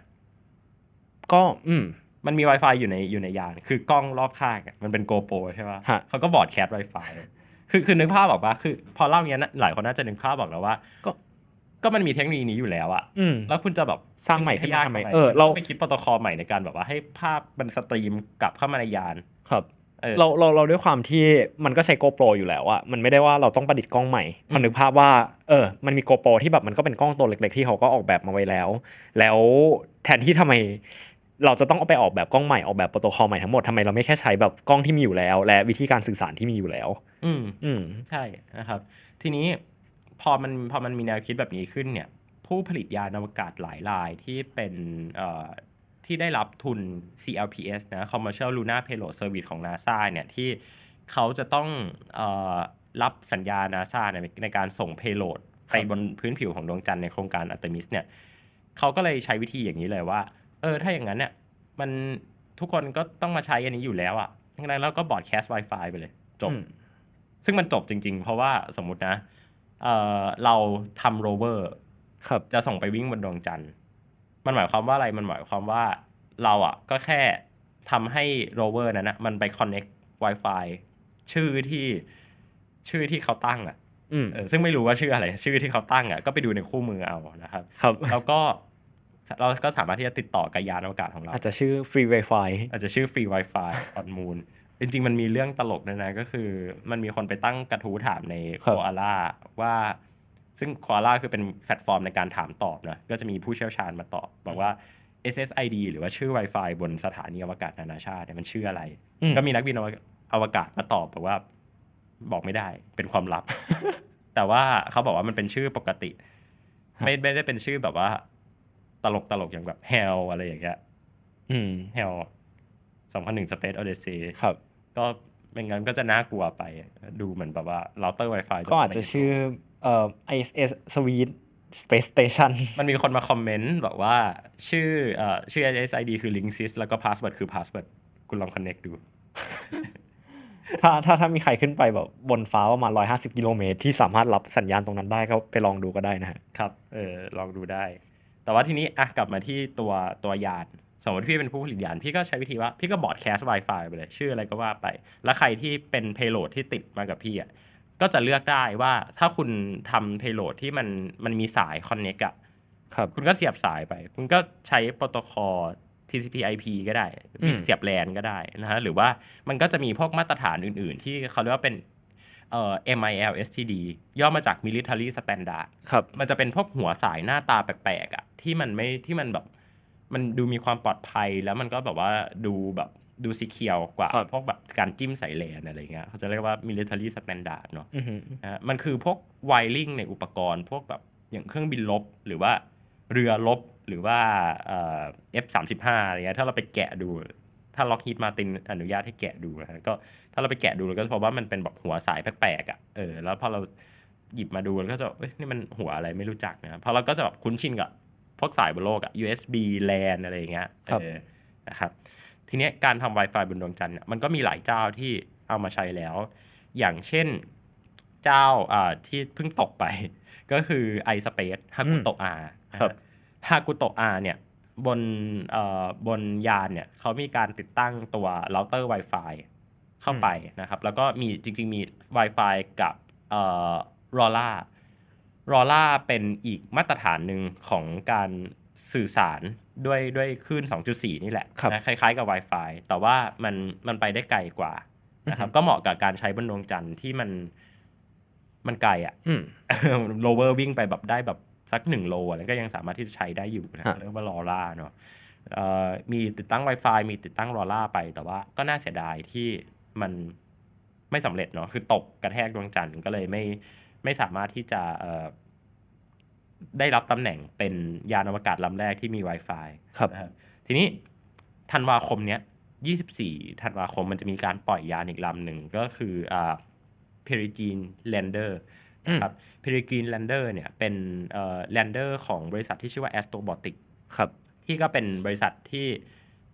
ก็อืมมันมี Wi-Fi อยู่ในอยู่ในยาน คือกล้องรอบข้างอะมันเป็น GoPro ใช่ปะฮะเขาก็ broadcast Wi-Fi คือคือนึกภาพออกว่าคือ พอเล่าอย่างเนี้ยนะหลายคนน่าจะนึกภาพออกแล้วว่า ก็ก็มันมีเทคโนโลยีนี้อยู่แล้วอะอืมแล้วคุณจะแบบสร้างใหม่ขึ้นมาทำไมไปคิดเออเราไปคิดโปรโตคอลใหม่ในการแบบว่าให้ภาพมัน streamกลับเข้ามาในยาน ครับเออเราเราเราด้วยความที่มันก็ใช้ GoPro อยู่แล้วอะมันไม่ได้ว่าเราต้องประดิษฐ์กล้องใหม่อืมมันนึกภาพว่า เออ มันมี GoPro ที่แบบมันก็เป็นกล้องตัวเล็ก ๆ ที่เขาก็ออกแบบมาไว้แล้ว แล้วแทนที่ทำไม เราจะต้องเอาไปออกแบบกล้องใหม่ออกแบบโปรโตคอลใหม่ทั้งหมดทำไมเราไม่แค่ใช้แบบกล้องที่มีอยู่แล้ว และวิธีการสื่อสารที่มีอยู่แล้ว อืมอืมใช่นะครับ ทีนี้พอมันพอมันมีแนวคิดแบบนี้ขึ้นเนี่ย ผู้ผลิตยานอวกาศหลายรายที่เป็นเอ่อที่ได้รับทุน CLPS นะ Commercial Lunar Payload Service ของ NASA เนี่ยที่เขาจะต้องเออรับสัญญา NASA ในในการส่ง payload ไปบนพื้นผิวของดวงจันทร์ในโครงการ Artemis เนี่ยเขาก็เลยใช้วิธีอย่างนี้เลยว่า เออถ้าอย่างนั้นเนี่ยมันทุกคนก็ต้องมาใช้อันนี้อยู่แล้วอะ่ะดังนั้นเราก็บอดแคสต์ Wi-Fi ไปเลย จบอืมซึ่งมันจบจริง ๆ เพราะว่าสมมุตินะเอ่อเราทำโรเวอร์ครับจะส่งไปวิ่งบนดวงจันทร์ มันหมายความว่าอะไรมันหมายความว่าเราอะก็แค่ทำให้โรเวอร์นั้นนะมันไป connect Wi-Fi ชื่อที่ชื่อที่เขาตั้งอะอืมเออซึ่งไม่รู้ว่าชื่ออะไร ชื่อที่เขาตั้งอะก็ไปดูในคู่มือเอานะครับ ครับ แล้วก็ เราก็สามารถที่จะติดต่อกับยานอวกาศของเรา อาจจะชื่อ Free Wi-Fi อาจจะชื่อ Free Wi-Fi on Moon จริงๆ มันมีเรื่องตลกด้วยนะ ก็คือมันมีคนไปตั้งกระทู้ถามในครัโคบอาล่าว่า ซึ่งโคอาล่าคือเป็นแพลตฟอร์มในการถามตอบนะก็จะมีผู้เชี่ยวชาญมาตอบ บอกว่า SSID หรือว่าชื่อ Wi-Fi บนสถานีอวกาศนานาชาติเนี่ยมันชื่ออะไรอืมก็มีนักบินอวกาศมาตอบบอกว่า บอกไม่ได้เป็นความลับ แต่ว่าเขาบอกว่ามันเป็นชื่อปกติ ไม่ไม่ได้เป็นชื่อแบบว่า ตลกตลกอย่างแบบ Hell อะไรอย่างเงี้ยอืม Hell 2001 Space Odyssey ครับ ก็ไม่งั้นก็จะน่ากลัวไป ดูเหมือนแบบว่าเราเตอร์ Wi-Fi ก็อาจจะชื่อเอ่อ ISS Sweet Space Station มันมีคนมาคอมเมนต์บอกว่าชื่อเอ่อชื่อ SSID คือ Linksys แล้วก็ password คือ password คุณลอง connect ดู ถ้าถ้าถ้ามีใครขึ้นไปแบบบนฟ้าประมาณ 150 กิโลเมตร ที่สามารถรับสัญญาณตรงนั้นได้ก็ไปลองดูก็ได้นะฮะ ครับ เออลองดูได้ แต่ว่าทีนี้อะกลับมาที่ตัวตัวยาน สมมติพี่เป็นผู้ผลิตยาน พี่ก็ใช้วิธีว่าพี่ก็บอร์ดแคสต์ Wi-Fi ไปเลย ชื่ออะไรก็ว่าไป แล้วใครที่เป็น payload ที่ติดมากับพี่อะก็จะเลือกได้ว่าถ้าคุณทำ payload ที่มันมันมีสาย connect อะครับคุณก็เสียบสายไป คุณก็ใช้โปรโตคอล TCP IP ก็ได้อืมเสียบแลนก็ได้นะฮะหรือว่ามันก็จะมีพวกมาตรฐานอื่น ๆ ที่เขาเรียกว่าเป็น เอ่อ MIL STD ย่อมาจาก Military Standard ครับมันจะเป็นพวกหัวสายหน้าตาแปลกๆอะที่มันไม่ที่มันแบบมันดูมีความปลอดภัยแล้วมันก็แบบว่าดูแบบดูสีเขียวกว่าครับพวกแบบการจิ้มสายแลนอะไรเงี้ยเขาจะเรียกว่า military standard เนอะอือหือนะฮะมันคือพวกไวริงในอุปกรณ์ พวกแบบอย่างเครื่องบินลบ หรือว่าเรือลบหรือว่าเอ่อ F 3 5อะไรเงี้ยถ้าเราไปแกะดู ถ้าล็อกฮีดมาตินอนุญาตให้แกะดูนะฮะก็ ถ้าเราไปแกะดูเราก็จะพบว่ามันเป็นแบบหัวสายแปลกๆอะเออแล้วพอเราหยิบมาดูเราก็จะเอ้ยนี่มันหัวอะไรไม่รู้จักนะเพราะเราก็จะแบบคุ้นชินกับพวกสายบนโลกอะ USB LAN อะไรอย่างเงี้ยครับเออนะครับทีเนี้ยการทำ Wi-Fi บนดวงจันทร์เนี่ยมันก็มีหลายเจ้าที่เอามาใช้แล้ว อย่างเช่นเจ้าอ่าที่เพิ่งตกไป ก็คือ iSpace ฮากุโตะ R ครับฮากุโตะ R เนี่ยบนเอ่อบนยานเนี่ยเขามีการติดตั้งตัวเราเตอร์ Wi-Fi เข้าไปนะครับ แล้วก็มีจริง ๆ มี Wi-Fi กับเอ่อ LoRa LoRa เป็นอีกมาตรฐานหนึ่งของการสื่อสารด้วยด้วยคลื่น 2.4 นี่แหละครับนะคล้ายๆกับ Wi-Fi แต่ว่ามันมันไปได้ไกลกว่านะครับ ก็เหมาะกับการใช้บนดวงจันทร์ที่มันมันไกลอะอืมโลเวอร์วิ่งไปแบบได้แบบสักหนึ่งโลอะไรก็ยังสามารถที่จะใช้ได้อยู่นะฮะเรียกว่าลอร่าเนาะเอ่อมีติดตั้ง Wi-Fi มีติดตั้งลอร่าไป แต่ว่าก็น่าเสียดายที่ มันไม่สำเร็จเนาะคือตกกระแทกดวงจันทร์ก็เลยไม่ไม่สามารถที่จะเอ่อได้รับตำแหน่งเป็นยานอวกาศลำแรกที่มี Wi-Fi ครับนะครับทีนี้ธันวาคมเนี้ย24ธันวาคมมันจะมีการปล่อยยานอีกลำหนึ่งก็คืออ่า Peregrine Lander นะครับ Peregrine Lander เนี่ยเป็นเอ่อ Lander ของบริษัทที่ชื่อว่า Astrobotic ครับที่ก็เป็นบริษัทที่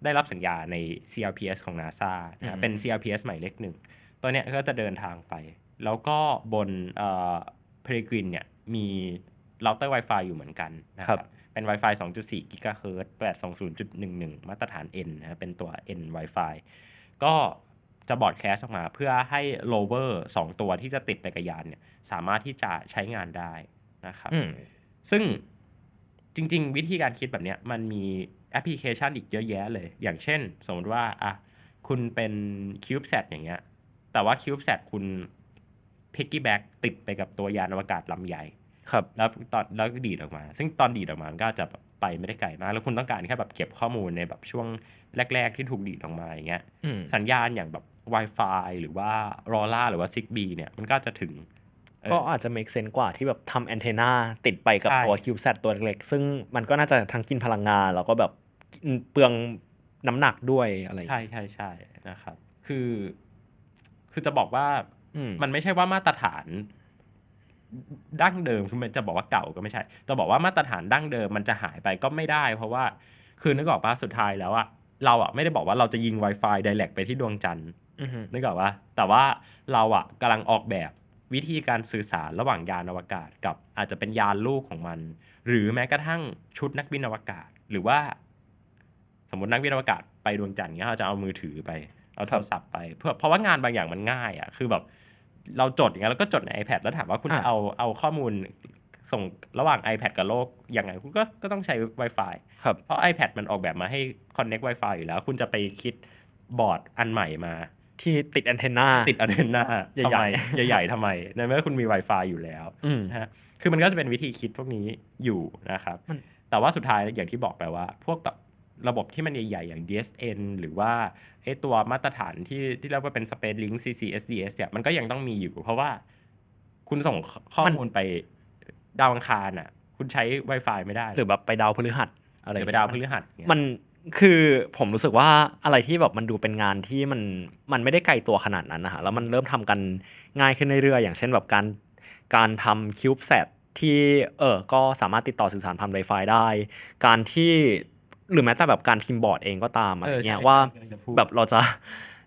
ได้รับสัญญาใน CLPS ของ NASA นะครัอืบมเป็น CLPS ใหม่เลขหนึ่งตัวเนี้ยก็จะเดินทางไป แล้วก็บนเอ่อ Peregrine เนี่ยมีเราเตอร์ Wi-Fi อยู่เหมือนกันนะคครัรับบเป็น Wi-Fi 2.4 GHz 820.11 มาตรฐาน N นะเป็นตัว N Wi-Fi ก็จะบอร์ดแคสออกมาเพื่อให้ lower 2ตัวที่จะติดไปกับยานเนี่ยสามารถที่จะใช้งานได้นะครับอืมซึ่งจริง ๆ วิธีการคิดแบบเนี้ยมันมี แอปพลิเคชันอีกเยอะแยะเลย อย่างเช่น สมมติว่าอะคุณเป็น CubeSat อย่างเงี้ย แต่ว่า CubeSat คุณ piggyback ติดไปกับตัวยานอวกาศลำใหญ่ครับแล้วตอนแล้วก็ดีดออกมา ซึ่งตอนดีดออกมามันก็อาจจะแบบไปไม่ได้ไกลมาก แล้วคุณต้องการแค่แบบเก็บข้อมูลในแบบช่วงแรก ๆ ที่ถูกดีดออกมาอย่างเงี้ยอืมสัญญาณอย่างแบบ Wi-Fi หรือว่า LoRa หรือว่า Zigbee เนี่ยมันก็จะถึงเออ ก็อาจจะ make sense กว่าที่แบบทำแอนเทนาติดไปกับใช่ตัว CubeSat ตัวเล็กๆซึ่งมันก็น่าจะทั้งกินพลังงาน แล้วก็แบบเปลืองน้ำหนักด้วยอะไรอย่างใช่เงี้ยใช่ใช่นะครับ คือ คือจะบอกว่าอืมมันไม่ใช่ว่ามาตรฐานดั้งเดิมคือมันจะบอกว่าเก่าก็ไม่ใช่จะบอกว่ามาตรฐานดั้งเดิมมันจะหายไปก็ไม่ได้ เพราะว่า คือนึกออกปะสุดท้ายแล้วอะเราอะไม่ได้บอกว่าเราจะยิง Wi-Fi direct ไปที่ดวงจันทร์อือฮึนึกออกปะแต่ว่าเราอะกำลังออกแบบ วิธีการสื่อสารระหว่างยานอวกาศกับอาจจะเป็นยานลูกของมัน หรือแม้กระทั่งชุดนักบินอวกาศ หรือว่า สมมตินักบินอวกาศไปดวงจันทร์เงี้ยเราจะเอามือถือไปเอาโทรศัพท์ไปเพื่อเพราะว่างานบางอย่างมันง่ายอะคือแบบเราจดอย่างเงี้ยแล้วก็จดใน iPad แล้วถามว่าคุณจะเอาเอาข้อมูลส่งระหว่าง iPad กับโลกยังไงคุณก็ก็ต้องใช้ Wi-Fi ครับเพราะ iPad มันออกแบบมาให้ connect Wi-Fi อยู่แล้ว คุณจะไปคิดบอร์ดอันใหม่มา ที่ติดแอนเทนาติดอันเทนนาใหญ่ๆทำไมใหญ่ๆทำไมในเมื่อคุณมี Wi-Fi อยู่แล้วอืมนะฮะคือมันก็จะเป็นวิธีคิดพวกนี้อยู่นะครับมันแต่ว่าสุดท้ายอย่างที่บอกไปว่า พวกแบบระบบที่มันใหญ่ๆ อย่าง DSN หรือว่าไอ้ตัวมาตรฐานที่ที่เรียกว่าเป็น Space Link CCSDS เนี่ยมันก็ยังต้องมีอยู่ เพราะว่าคุณส่งข้อมูลไปดาวอังคารอะ คุณใช้ Wi-Fi ไม่ได้ หรือแบบไปดาวพฤหัส อะไรหรือไปดาวพฤหัสเนี่ยมัน คือผมรู้สึกว่าอะไรที่แบบมันดูเป็นงานที่มันมันไม่ได้ไกลตัวขนาดนั้นนะฮะแล้วมันเริ่มทำกันง่ายขึ้นเรื่อยๆ อย่างเช่นแบบการการทำคิวบ์แซที่เออก็สามารถติดต่อสื่อสารผ่าน Wi-Fi ได้ การที่หรือแม้แต่แบบการพิมพ์บอร์ดเองก็ตามอะไรเออเงี้ยใช่ว่ากำลังจะพูดแบบเราจะ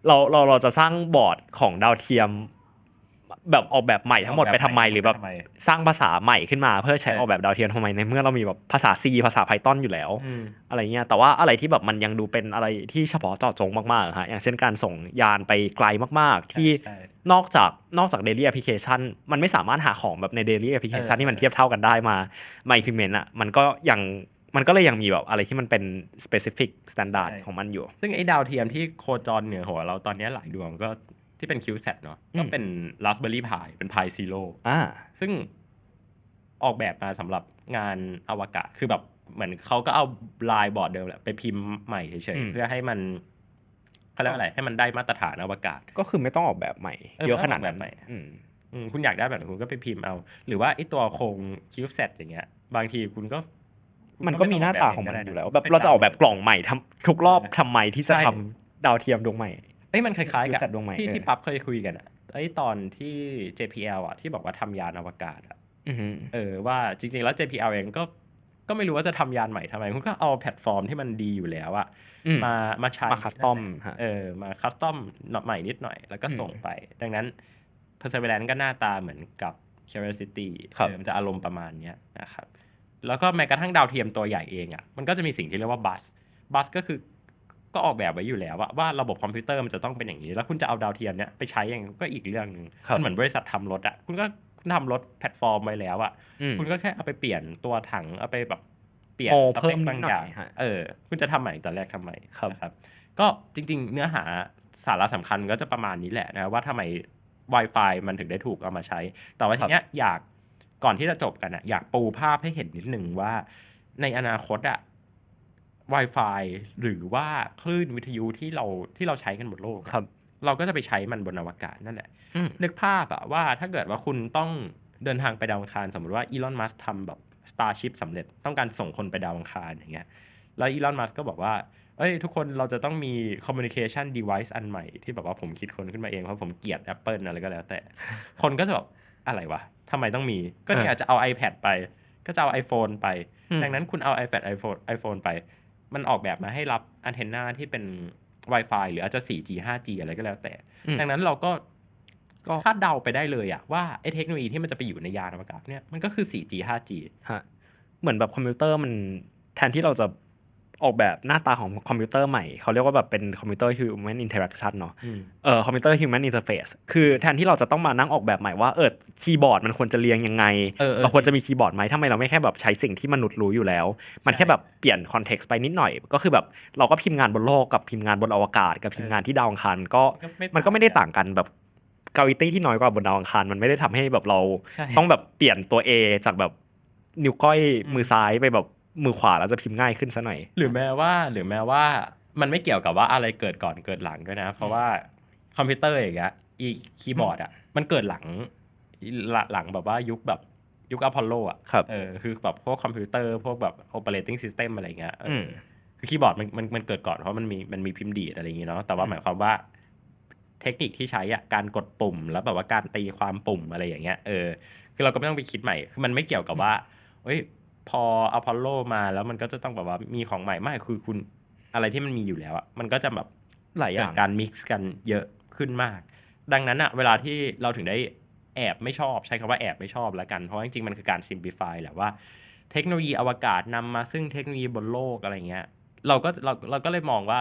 เราเราเราจะสร้างบอร์ดของดาวเทียม แบบออกแบบใหม่ทั้งหมดไปทำไมหรือแบบทำไมสร้างภาษาใหม่ขึ้นมาเพื่อใช้เออออกแบบดาวเทียมทำไมในเมื่อเรามีแบบภาษา C ภาษา Python อยู่แล้วอืมอะไรเงี้ยแต่ว่าอะไรที่แบบมันยังดูเป็นอะไรที่เฉพาะเจาะจงมากๆอะฮะอย่างเช่นการส่งยานไปไกลมากๆ ที่ใช่นอกจากนอกจาก daily application มันไม่สามารถหาของแบบใน daily application เออที่มันเทียบเท่ากันได้มามา implement อะมันก็ยังมันก็เลยยังมีแบบอะไรที่มันเป็น specific standard ของมันอยู่ ซึ่งไอ้ดาวเทียมที่โคจรเหนือหัวเราตอนนี้หลายดวงก็ ที่เป็น CubeSat เนาะอืมก็เป็น Raspberry Pi เป็น Pi Zero อ่าซึ่งออกแบบมาสำหรับงานอวกาศคือแบบเหมือนเขาก็เอาลายบอร์ดเดิมแหละไปพิมพ์ใหม่เฉยอืมๆเพื่อให้มันเขาเรียกว่าอะไรให้มันได้มาตรฐานอวกาศ ก็คือไม่ต้องออกแบบใหม่เออเยอะขนาดไม่ต้นั้องออกแบบใหม่นอืมอืมคุณอยากได้แบบไหนคุณก็ไปพิมพ์เอา หรือว่าไอ้ตัวโครง CubeSat อย่างเงี้ย บางทีคุณก็ มันก็มีหน้าตาของมันอยู่แล้ว แบบเราจะออกแบบกล่องใหม่ทำทุกรอบทำไมที่จะใช่ทำดาวเทียมดวงใหม่ เอ้ยมันคล้ายๆกับ CubeSat ดวงใหม่ที่เออ ที่ปั๊บเคยคุยกันอะไอ้ตอนที่ JPL อะที่บอกว่าทำยานอวกาศอะอือฮึเออว่าจริงๆแล้ว JPL เองก็ก็ไม่รู้ว่าจะทำยานใหม่ทำไมคุณก็เอาแพลตฟอร์มที่มันดีอยู่แล้วอะอืมมามาใช้ มา custom ฮะ เออมาคัสตอมใหม่นิดหน่อยแล้วก็ส่งอืมไป ดังนั้น Perseverance ก็หน้าตาเหมือนกับ Curiosity ครับ เออมันจะอารมณ์ประมาณเนี้ยนะครับ แล้วก็แม้กระทั่งดาวเทียมตัวใหญ่เองอะ่ะมันก็จะมีสิ่งที่เรียกว่า bus bus ก็คือ ก็ออกแบบไว้อยู่แล้วว่าว่าระบบคอมพิวเตอร์มันจะต้องเป็นอย่างนี้ แล้วคุณจะเอาดาวเทียมเนี้ยไปใช้อย่างก็อีกเรื่องหนึ่งครับมันเหมือนบริษัททำรถอะ่ะคุณก็คุณทำรถแพลตฟอร์มไว้แล้วอะอืมคุณก็แค่เอาไปเปลี่ยนตัวถังเอาไปแบบเปลี่ยนโอ้สเพิ่เปมคนิดบางหน่อยอย่างฮะเออ คุณจะทำใหม่ตอนแรกทำไมครับนะครับ ก็จริง ๆ เนื้อหาสาระสำคัญก็จะประมาณนี้แหละนะว่าทำไม Wi-Fi มันถึงได้ถูกเอามาใช้ แต่ว่าทีเนี้ยอยากก่อนที่จะจบกันอะอยากปูภาพให้เห็นนิดหนึ่งว่า ในอนาคตอะ Wi-Fi หรือว่าคลื่นวิทยุที่เราที่เราใช้กันบนโลกอะครับ เราก็จะไปใช้มันบนอวกาศนั่นแหละอืมนึกภาพอะว่าถ้าเกิดว่าคุณต้องเดินทางไปดาวอังคาร สมมติว่าอีลอนมัสทำแบบ Starship สำเร็จต้องการส่งคนไปดาวอังคารอย่างเงี้ยแล้วอีลอนมัสก็บอกว่าเอ้ยทุกคนเราจะต้องมี communication device อันใหม่ที่แบบว่าผมคิดคนขึ้นมาเองเพราะผมเกลียด Apple อะไรก็แล้วแต่ คนก็จะแบบอะไรวะทำไมต้องมี ก็เนี่ยอ่าจะเอา iPad ไป ก็จะเอา iPhone ไปอืมดังนั้นคุณเอา iPad iPhone iPhone ไป มันออกแบบมาให้รับอันเทนนาที่เป็น Wi-Fi หรืออาจจะ 4G 5G อะไรก็แล้วแต่อืมดังนั้นเราก็ก็คาดเดาไปได้เลยอะว่าไอ้เทคโนโลยีที่มันจะไปอยู่ในยานอวกาศเนี่ยมันก็คือ 4G 5G ฮะเหมือนแบบคอมพิวเตอร์มันแทนที่เราจะ ออกแบบหน้าตาของคอมพิวเตอร์ใหม่ เขาเรียกว่าแบบเป็นคอมพิวเตอร์ human interaction เนาะอืมเอ่อคอมพิวเตอร์ human interface คือแทนที่เราจะต้องมานั่งออกแบบใหม่ว่าเออคีย์บอร์ดมันควรจะเรียงยังไงเออเออเราควรจะมีคีย์บอร์ดไหมทำไมเราไม่แค่แบบใช้สิ่งที่มนุษย์รู้อยู่แล้ว มันแค่แบบเปลี่ยน context ไปนิดหน่อย ก็คือแบบเราก็พิมพ์งานบนโลกกับพิมพ์งานบนอวกาศ กับพิมพ์งานที่ดาวอังคารก็ก็ไม่มันก็ไม่ได้ต่างกันแบบ gravity ที่น้อยกว่าบนดาวอังคารมันไม่ได้ทำให้แบบเราใช่ต้องแบบเปลี่ยนตัว A จากแบบนิ้วก้อยมือซ้ายไปแบบ มือขวาแล้วจะพิมพ์ง่ายขึ้นซะหน่อย หรือแม้ว่าหรือแม้ว่ามันไม่เกี่ยวกับว่าอะไรเกิดก่อนเกิดหลังด้วยนะ เพราะว่าคอมพิวเตอร์อย่างเงี้ยอีคีย์บอร์ดอะมันเกิดหลังหลังหลังแบบว่ายุคแบบยุคอพอลโลอะครับเออคือแบบพวกคอมพิวเตอร์พวกแบบ operating system อะไรเงี้ยเอออมคือคีย์บอร์ดมันมันมันเกิดก่อนเพราะมันมีมันมีพิมพ์ดีดอะไรอย่างเงี้ยเนาะแต่ว่าหมายความว่าเทคนิคที่ใช้อะการกดปุ่ม แล้วแบบว่าการตีความปุ่มอะไรอย่างเงี้ยเออคือเราก็ไม่ต้องไปคิดใหม่คือมันไม่เกี่ยวกับว่าเอ้ย พออพอลโลมาแล้วมันก็จะต้องแบบว่ามีของใหม่ไม่คือคุณอะไรที่มันมีอยู่แล้วอะมันก็จะแบบหลายอเกิย่าดงการมิกซ์กันเยอะขึ้นมาก ดังนั้นอะเวลาที่เราถึงได้แอบไม่ชอบใช้คำว่าแอบไม่ชอบแล้วกัน เพราะว่าจริงๆมันคือการ simplify แหละว่าเทคโนโลยีอวกาศนำมาซึ่งเทคโนโลยีบนโลกอะไรเงี้ยเราก็เราเราก็เลยมองว่า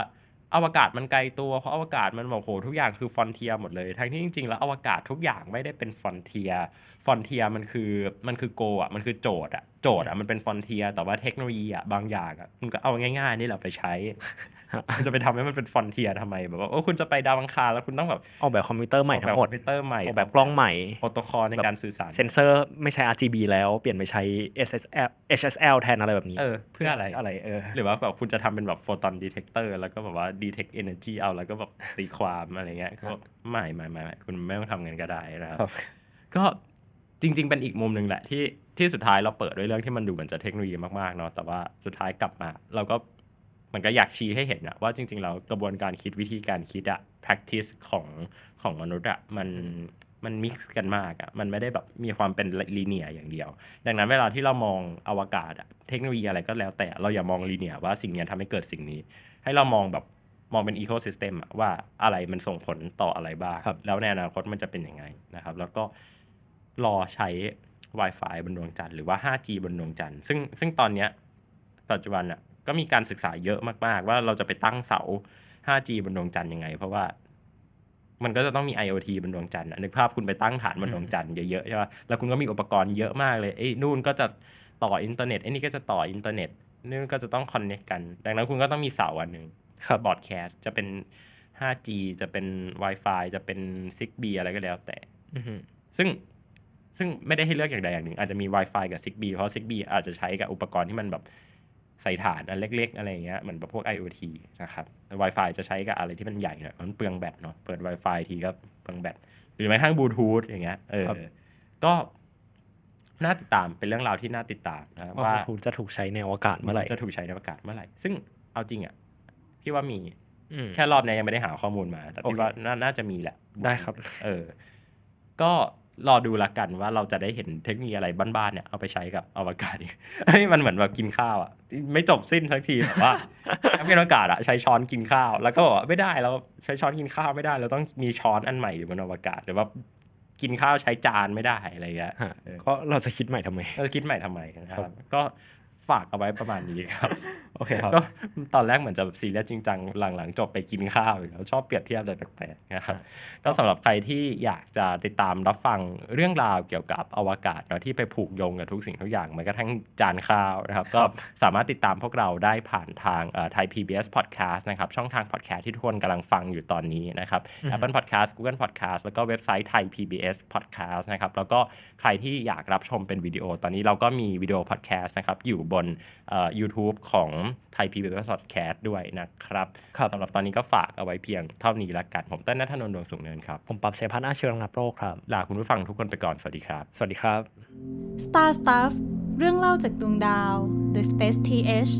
อวกาศมันไกลตัวเพราะอวกาศมันบอกโหทุกอย่างคือ frontier หมดเลย ทั้งที่จริงๆ แล้วอวกาศทุกอย่างไม่ได้เป็น frontier frontier มันคือมันคือ goal อะมันคือโจทย์อะ โจทย์อะมันเป็น frontier แต่ว่าเทคโนโลยีอะบางอย่างอะมันก็เอาง่ายๆ นี่แหละไปใช้มันจะไปทำให้มันเป็น frontier ทำไมแบบว่าโอ้คุณจะไปดาวอังคารแล้วคุณต้องแบบออกแบบคอมพิวเตอร์ใหม่ทั้งหมดออกแบบคอมพิวเตอร์ใหม่ออกแบบกล้องใหม่โปรโตคอลในการสื่อสารเซนเซอร์ไม่ใช้ RGB แล้วเปลี่ยนไปใช้ SSL HSL แทนอะไรแบบนี้เออเพื่ออะไรอะไรเออหรือว่าแบบคุณจะทำเป็นแบบ photon detector แล้วก็แบบว่า detect energy เอาแล้วก็แบบตีความอะไรเงี้ยก็ไม่ไม่ไม่ไม่คุณไม่ต้องทำกันก็ได้นะครับครับก็จริง ๆ เป็นอีกมุมหนึ่งแหละที่ ที่สุดท้ายเราเปิดด้วยเรื่องที่มันดูเหมือนจะเทคโนโลยีมากๆเนาะแต่ว่าสุดท้ายกลับมา เราก็มันก็อยากชี้ให้เห็นอะว่าจริงๆแล้วกระบวนการคิดวิธีการคิดอะ practice ของของมนุษย์อะมันมัน mix กันมากอะมันไม่ได้แบบมีความเป็นลีเนียอย่างเดียว ดังนั้นเวลาที่เรามองอวกาศอะเทคโนโลยีอะไรก็แล้วแต่เราอย่ามองลีเนียว่าสิ่งเนี้ยทำให้เกิดสิ่งนี้ ให้เรามองแบบมองเป็นอีโค y ิสเต็มว่าอะไรมันส่งผลต่ออะไรบ้างครับแล้วในอนาคตมันจะเป็นยังไงนะครับ แล้วก็รอใช้ Wi-Fi บนดวงจันทร์หรือว่า 5G บนดวงจันทร์ซึ่งซึ่งตอนเนี้ยปัจจุบันอะก็มีการศึกษาเยอะมาก ๆ ว่าเราจะไปตั้งเสา 5G บนดวงจันทร์ยังไง เพราะว่ามันก็จะต้องมี IoT บนดวงจันทร์อะนึกภาพคุณไปตั้งฐานบนดวงจันทร์เยอะๆใช่ป่ะ แล้วคุณก็มีอุปกรณ์เยอะมากเลยไอ้นู่นก็จะต่ออินเทอร์เน็ตไอ้นี่ก็จะต่ออินเทอร์เน็ตนี่นก็จะต้อง connect กัน ดังนั้นคุณก็ต้องมีเสาอันหนึ่งครับ broadcast จะเป็น 5G จะเป็น Wi-Fi จะเป็น Zigbee อะไรก็แล้วแต่อือฮึซึ่ง ซึ่งไม่ได้ให้เลือกอย่างใดอย่างหนึ่ง อาจจะมี Wi-Fi กับ Zigbee เพราะ Zigbee อาจจะใช้กับอุปกรณ์ที่มันแบบใส่ฐานอันเล็ก ๆ อะไรอย่างเงี้ยเหมือนแบบพวก IoT นะครับแต่ Wi-Fi จะใช้กับอะไรที่มันใหญ่หน่อยเพราะมันเปลืองแบตเนาะเปิด Wi-Fi ทีก็เปลืองแบตหรือแม้กระทั่งบลูทูธอย่างเงี้ยเออครับก็น่าติดตามเป็นเรื่องราวที่น่าติดตามนะครับว่าว่าจะถูกใช้ในอวกาศเมื่อไหร่จะถูกใช้ในอากาศเมื่อไหร่ ซึ่งเอาจริงอะพี่ว่ามีอืมแค่รอบเนี้ยยังไม่ได้หาข้อมูลมา แต่พี่โอเคว่านาน่าจะมีแหละ ได้ครับ เออ ก็ รอดูละกันว่าเราจะได้เห็นเทคโนโลยีอะไรบ้านๆเนี่ยเอาไปใช้กับอวกาศอีกเฮ้ยมันเหมือนแบบกินข้าวอะไม่จบสิ้นทักทีแบบว่านักบินอวกาศอะใช้ช้อนกินข้าว แล้วก็บอกว่าไม่ได้เราใช้ช้อนกินข้าวไม่ได้เราต้องมีช้อนอันใหม่อยู่บนอวกาศหรือว่ากินข้าวใช้จานไม่ได้อะไรอย่างเงี้ยฮะเออก็เราจะคิดใหม่ทำไมเราคิดใหม่ทำไมนะคครัรับบก็ ฝากเอาไว้ประมาณนี้ครับโอเคครับก็ตอนแรกเหมือนจะซีเรียสจริงจังหลังๆ จบไปกินข้าวอยู่แล้วชอบเปรียบเทียบอะไรแปลกๆนะครับก็สำหรับใครที่อยากจะติดตามรับฟังเรื่องราวเกี่ยวกับอวกาศเนาะที่ไปผูกโยงกับทุกสิ่งทุกอย่างแม้กระทั่งจานข้าวนะครับ ก็สามารถติดตามพวกเราได้ผ่านทางไทย PBS Podcast นะครับ ช่องทาง podcast ที่ทุกคนกำลังฟังอยู่ตอนนี้นะครับ Apple Podcast Google Podcast แล้วก็เว็บไซต์ไทย PBS Podcast นะครับแล้วก็ใครที่อยากรับชมเป็นวิดีโอ ตอนนี้เราก็มีวิดีโอ podcast นะครับอยู่บนเอ่อ YouTube ของไทย PBS Podcast ด้วยนะครับครับสำหรับตอนนี้ก็ฝากเอาไว้เพียงเท่านี้ละกัน ผมเต้นนัทนนท์ดวงสูงเนินครับ ผมปรับเชพัฒน์อาเชืองนับโรคครับ ลาคุณผู้ฟังทุกคนไปก่อน สวัสดีครับ สวัสดีครับ Star Stuff เรื่องเล่าจากดวงดาว The Space TH